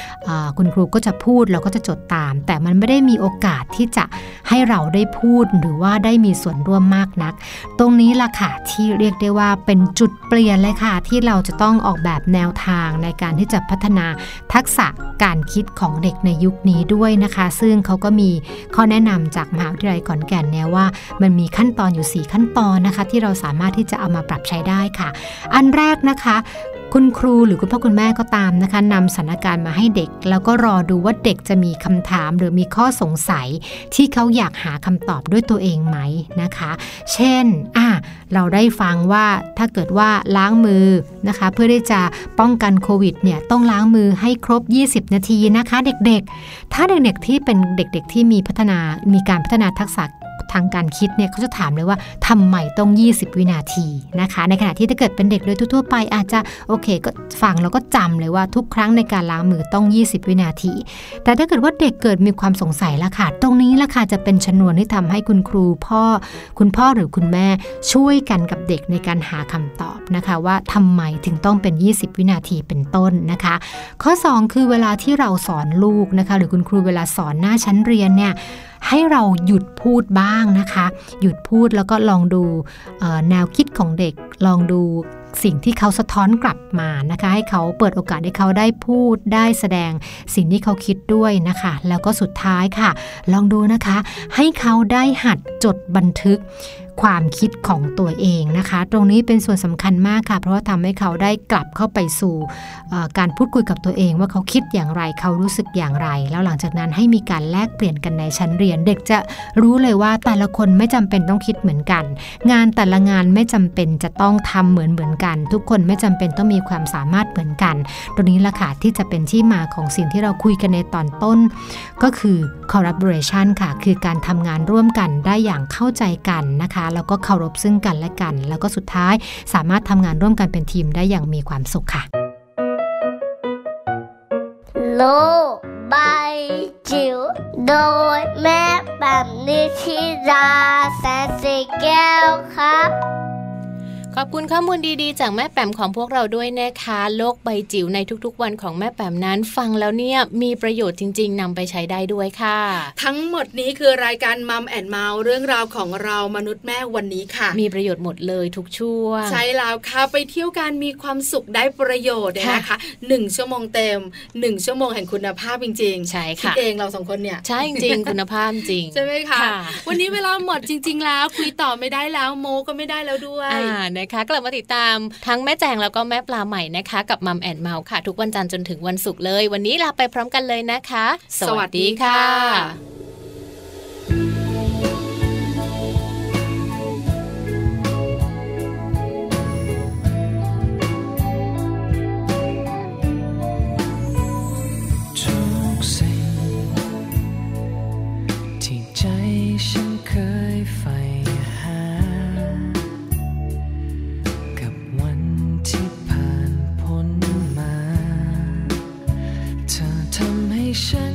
Speaker 9: ำคุณครูก็จะพูดเราก็จะจดตาม แต่มันไม่ได้มีโอกาสที่จะให้เราได้พูดหรือว่าได้มีส่วนร่วมมากนัก ตรงนี้ล่ะค่ะที่เรียกได้ว่าเป็นจุดเปลี่ยนเลยค่ะ ที่เราจะต้องออกแบบแนวทางในการที่จะพัฒนาทักษะการคิดของเด็กในยุคนี้ด้วยนะคะ ซึ่งเขาก็มีข้อแนะนำจากมหาวิทยาลัยขอนแก่นเนี่ยว่า มันมีขั้นตอนอยู่ 4 ขั้นตอนนะคะ ที่เราสามารถที่จะเอามาปรับใช้ได้ค่ะ อันแรกนะคะ คุณครูหรือคุณพ่อคุณแม่ก็ตามนะคะนำสถานการณ์มาให้เด็ก แล้วก็รอดูว่าเด็กจะมีคำถามหรือมีข้อสงสัย ที่เขาอยากหาคำตอบด้วยตัวเองไหมนะคะ เช่นอะเราได้ฟังว่าถ้าเกิดว่าล้างมือนะคะ เพื่อที่จะป้องกันโควิดเนี่ยต้องล้างมือให้ครบ 20 นาทีนะคะ เด็กๆ ถ้าเด็กๆที่เป็นเด็กๆ ที่มีพัฒนามีการพัฒนาทักษะ ทางการคิดเนี่ยเขาจะถามเลยว่าทำไมต้อง 20 วินาทีนะคะ ในขณะที่ถ้าเกิดเป็นเด็กโดยทั่วไปอาจจะโอเคก็ฟังแล้วก็จำเลยว่าทุกครั้งในการล้างมือต้อง 20 วินาที แต่ถ้าเกิดว่าเด็กเกิดมีความสงสัยละค่ะ ตรงนี้ละค่ะจะเป็นชนวนที่ทำให้คุณครูพ่อ คุณพ่อหรือคุณแม่ช่วยกันกับเด็กในการหาคำตอบนะคะ ว่าทำไมถึงต้องเป็น 20 วินาทีเป็นต้นนะคะ ข้อ 2 คือเวลาที่เราสอนลูกนะคะ หรือคุณครูเวลาสอนหน้าชั้นเรียนเนี่ยให้เราหยุดพูดบ้างนะคะ หยุดพูดแล้วก็ลองดูแนวคิดของเด็กลองดูสิ่งที่เขาสะท้อนกลับมานะคะ ให้เขาเปิดโอกาสให้เขาได้พูดได้แสดงสิ่งที่เขาคิดด้วยนะคะ แล้วก็สุดท้ายค่ะ ลองดูนะคะ ให้เขาได้หัดจดบันทึก ความคิดของตัวเองนะคะ ตรงนี้เป็นส่วนสำคัญมากค่ะ เพราะว่าทำให้เขาได้กลับเข้าไปสู่การพูดคุยกับตัวเอง ว่าเขาคิดอย่างไรเขารู้สึกอย่างไร แล้วหลังจากนั้นให้มีการแลกเปลี่ยนกันในชั้นเรียน เด็กจะรู้เลยว่าแต่ละคนไม่จำเป็นต้องคิดเหมือนกัน งานแต่ละงานไม่จำเป็นจะต้องทำเหมือนเหมือนกัน ทุกคนไม่จำเป็นต้องมีความสามารถเหมือนกัน ตรงนี้ละค่ะที่จะเป็นที่มาของสิ่งที่เราคุยกันในตอนต้น ก็คือ collaboration ค่ะ คือการทำงานร่วมกันได้อย่างเข้าใจกันนะคะแล้วก็เคารพซึ่งกันและกัน แล้วก็สุดท้ายสามารถทำงานร่วมกันเป็นทีมได้อย่างมีความสุขค่ะ
Speaker 8: โลบายจิ๋วโดยแม่แบบนิชิราแสนสีแก้วครับ
Speaker 10: ขอบคุณข้อมูลดีๆ จากแม่แปมของพวกเราด้วยนะคะ โลกใบจิ๋วในทุกๆ วันของแม่แปมนั้นฟังแล้วเนี่ยมีประโยชน์จริง ๆนำไปใช้ได้ด้วยค่ะ
Speaker 2: ทั้งหมดนี้คือรายการมัมแอนเมาส์เรื่องราวของเรามนุษย์แม่วันนี้ค่ะ
Speaker 10: มีประโยชน์หมดเลยทุกช่วง
Speaker 2: ใช่แล้วค่ะไปเที่ยวกันมีความสุขได้ประโยชน์เนี่ยนะคะหนึ่งชั่วโมงเต็มหนึ่งชั่วโมงแห่งคุณภาพจริงๆ
Speaker 10: ใช่
Speaker 2: คิด
Speaker 10: ค่ะ
Speaker 2: เองเราสองคนเนี่ย
Speaker 10: ใช่จริงๆคุณภาพจริง
Speaker 2: ใช่ไหมคะ
Speaker 10: ค่ะ
Speaker 2: วันนี้เวลาหมดจริง ๆ แล้วคุยต่อไม่ได้แล้วโมก็ไม่ได้แล้วด้วย
Speaker 10: อ่านะคะ กลับมาติดตามทั้งแม่แจงแล้วก็แม่ปลาใหม่นะคะ กับมัมแอนเมาส์ค่ะ ทุกวันจันทร์จนถึงวันศุกร์เลย วันนี้ลาไปพร้อมกันเลยนะคะ สวัสดีค่ะำ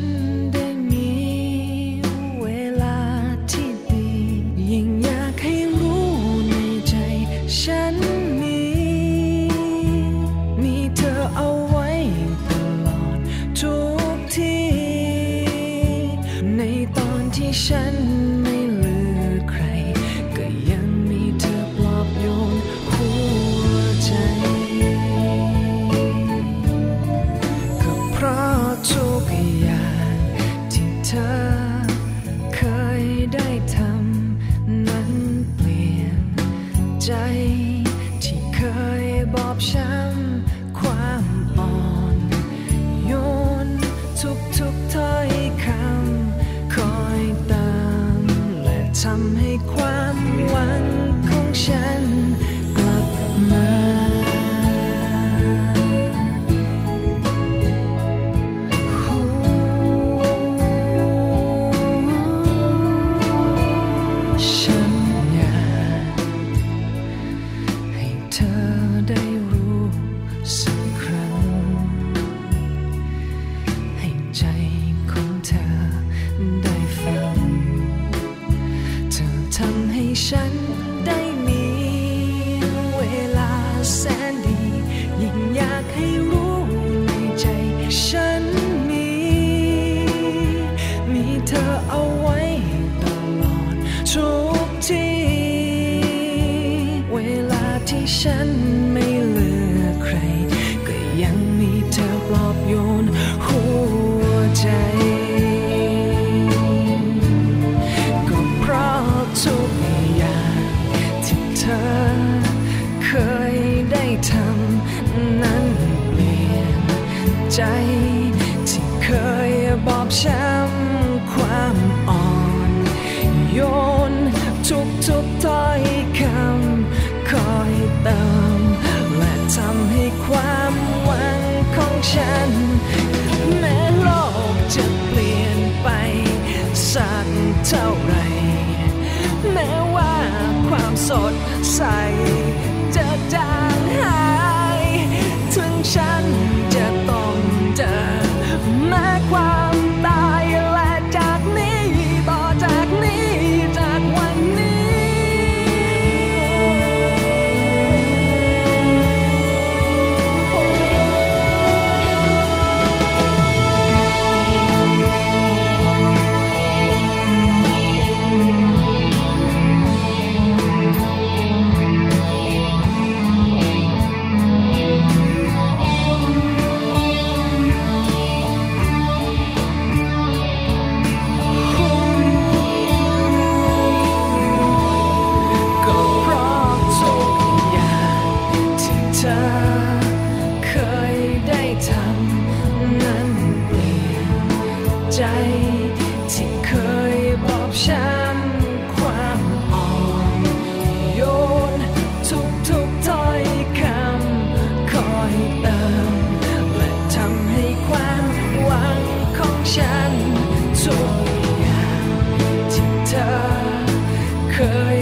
Speaker 10: 可以。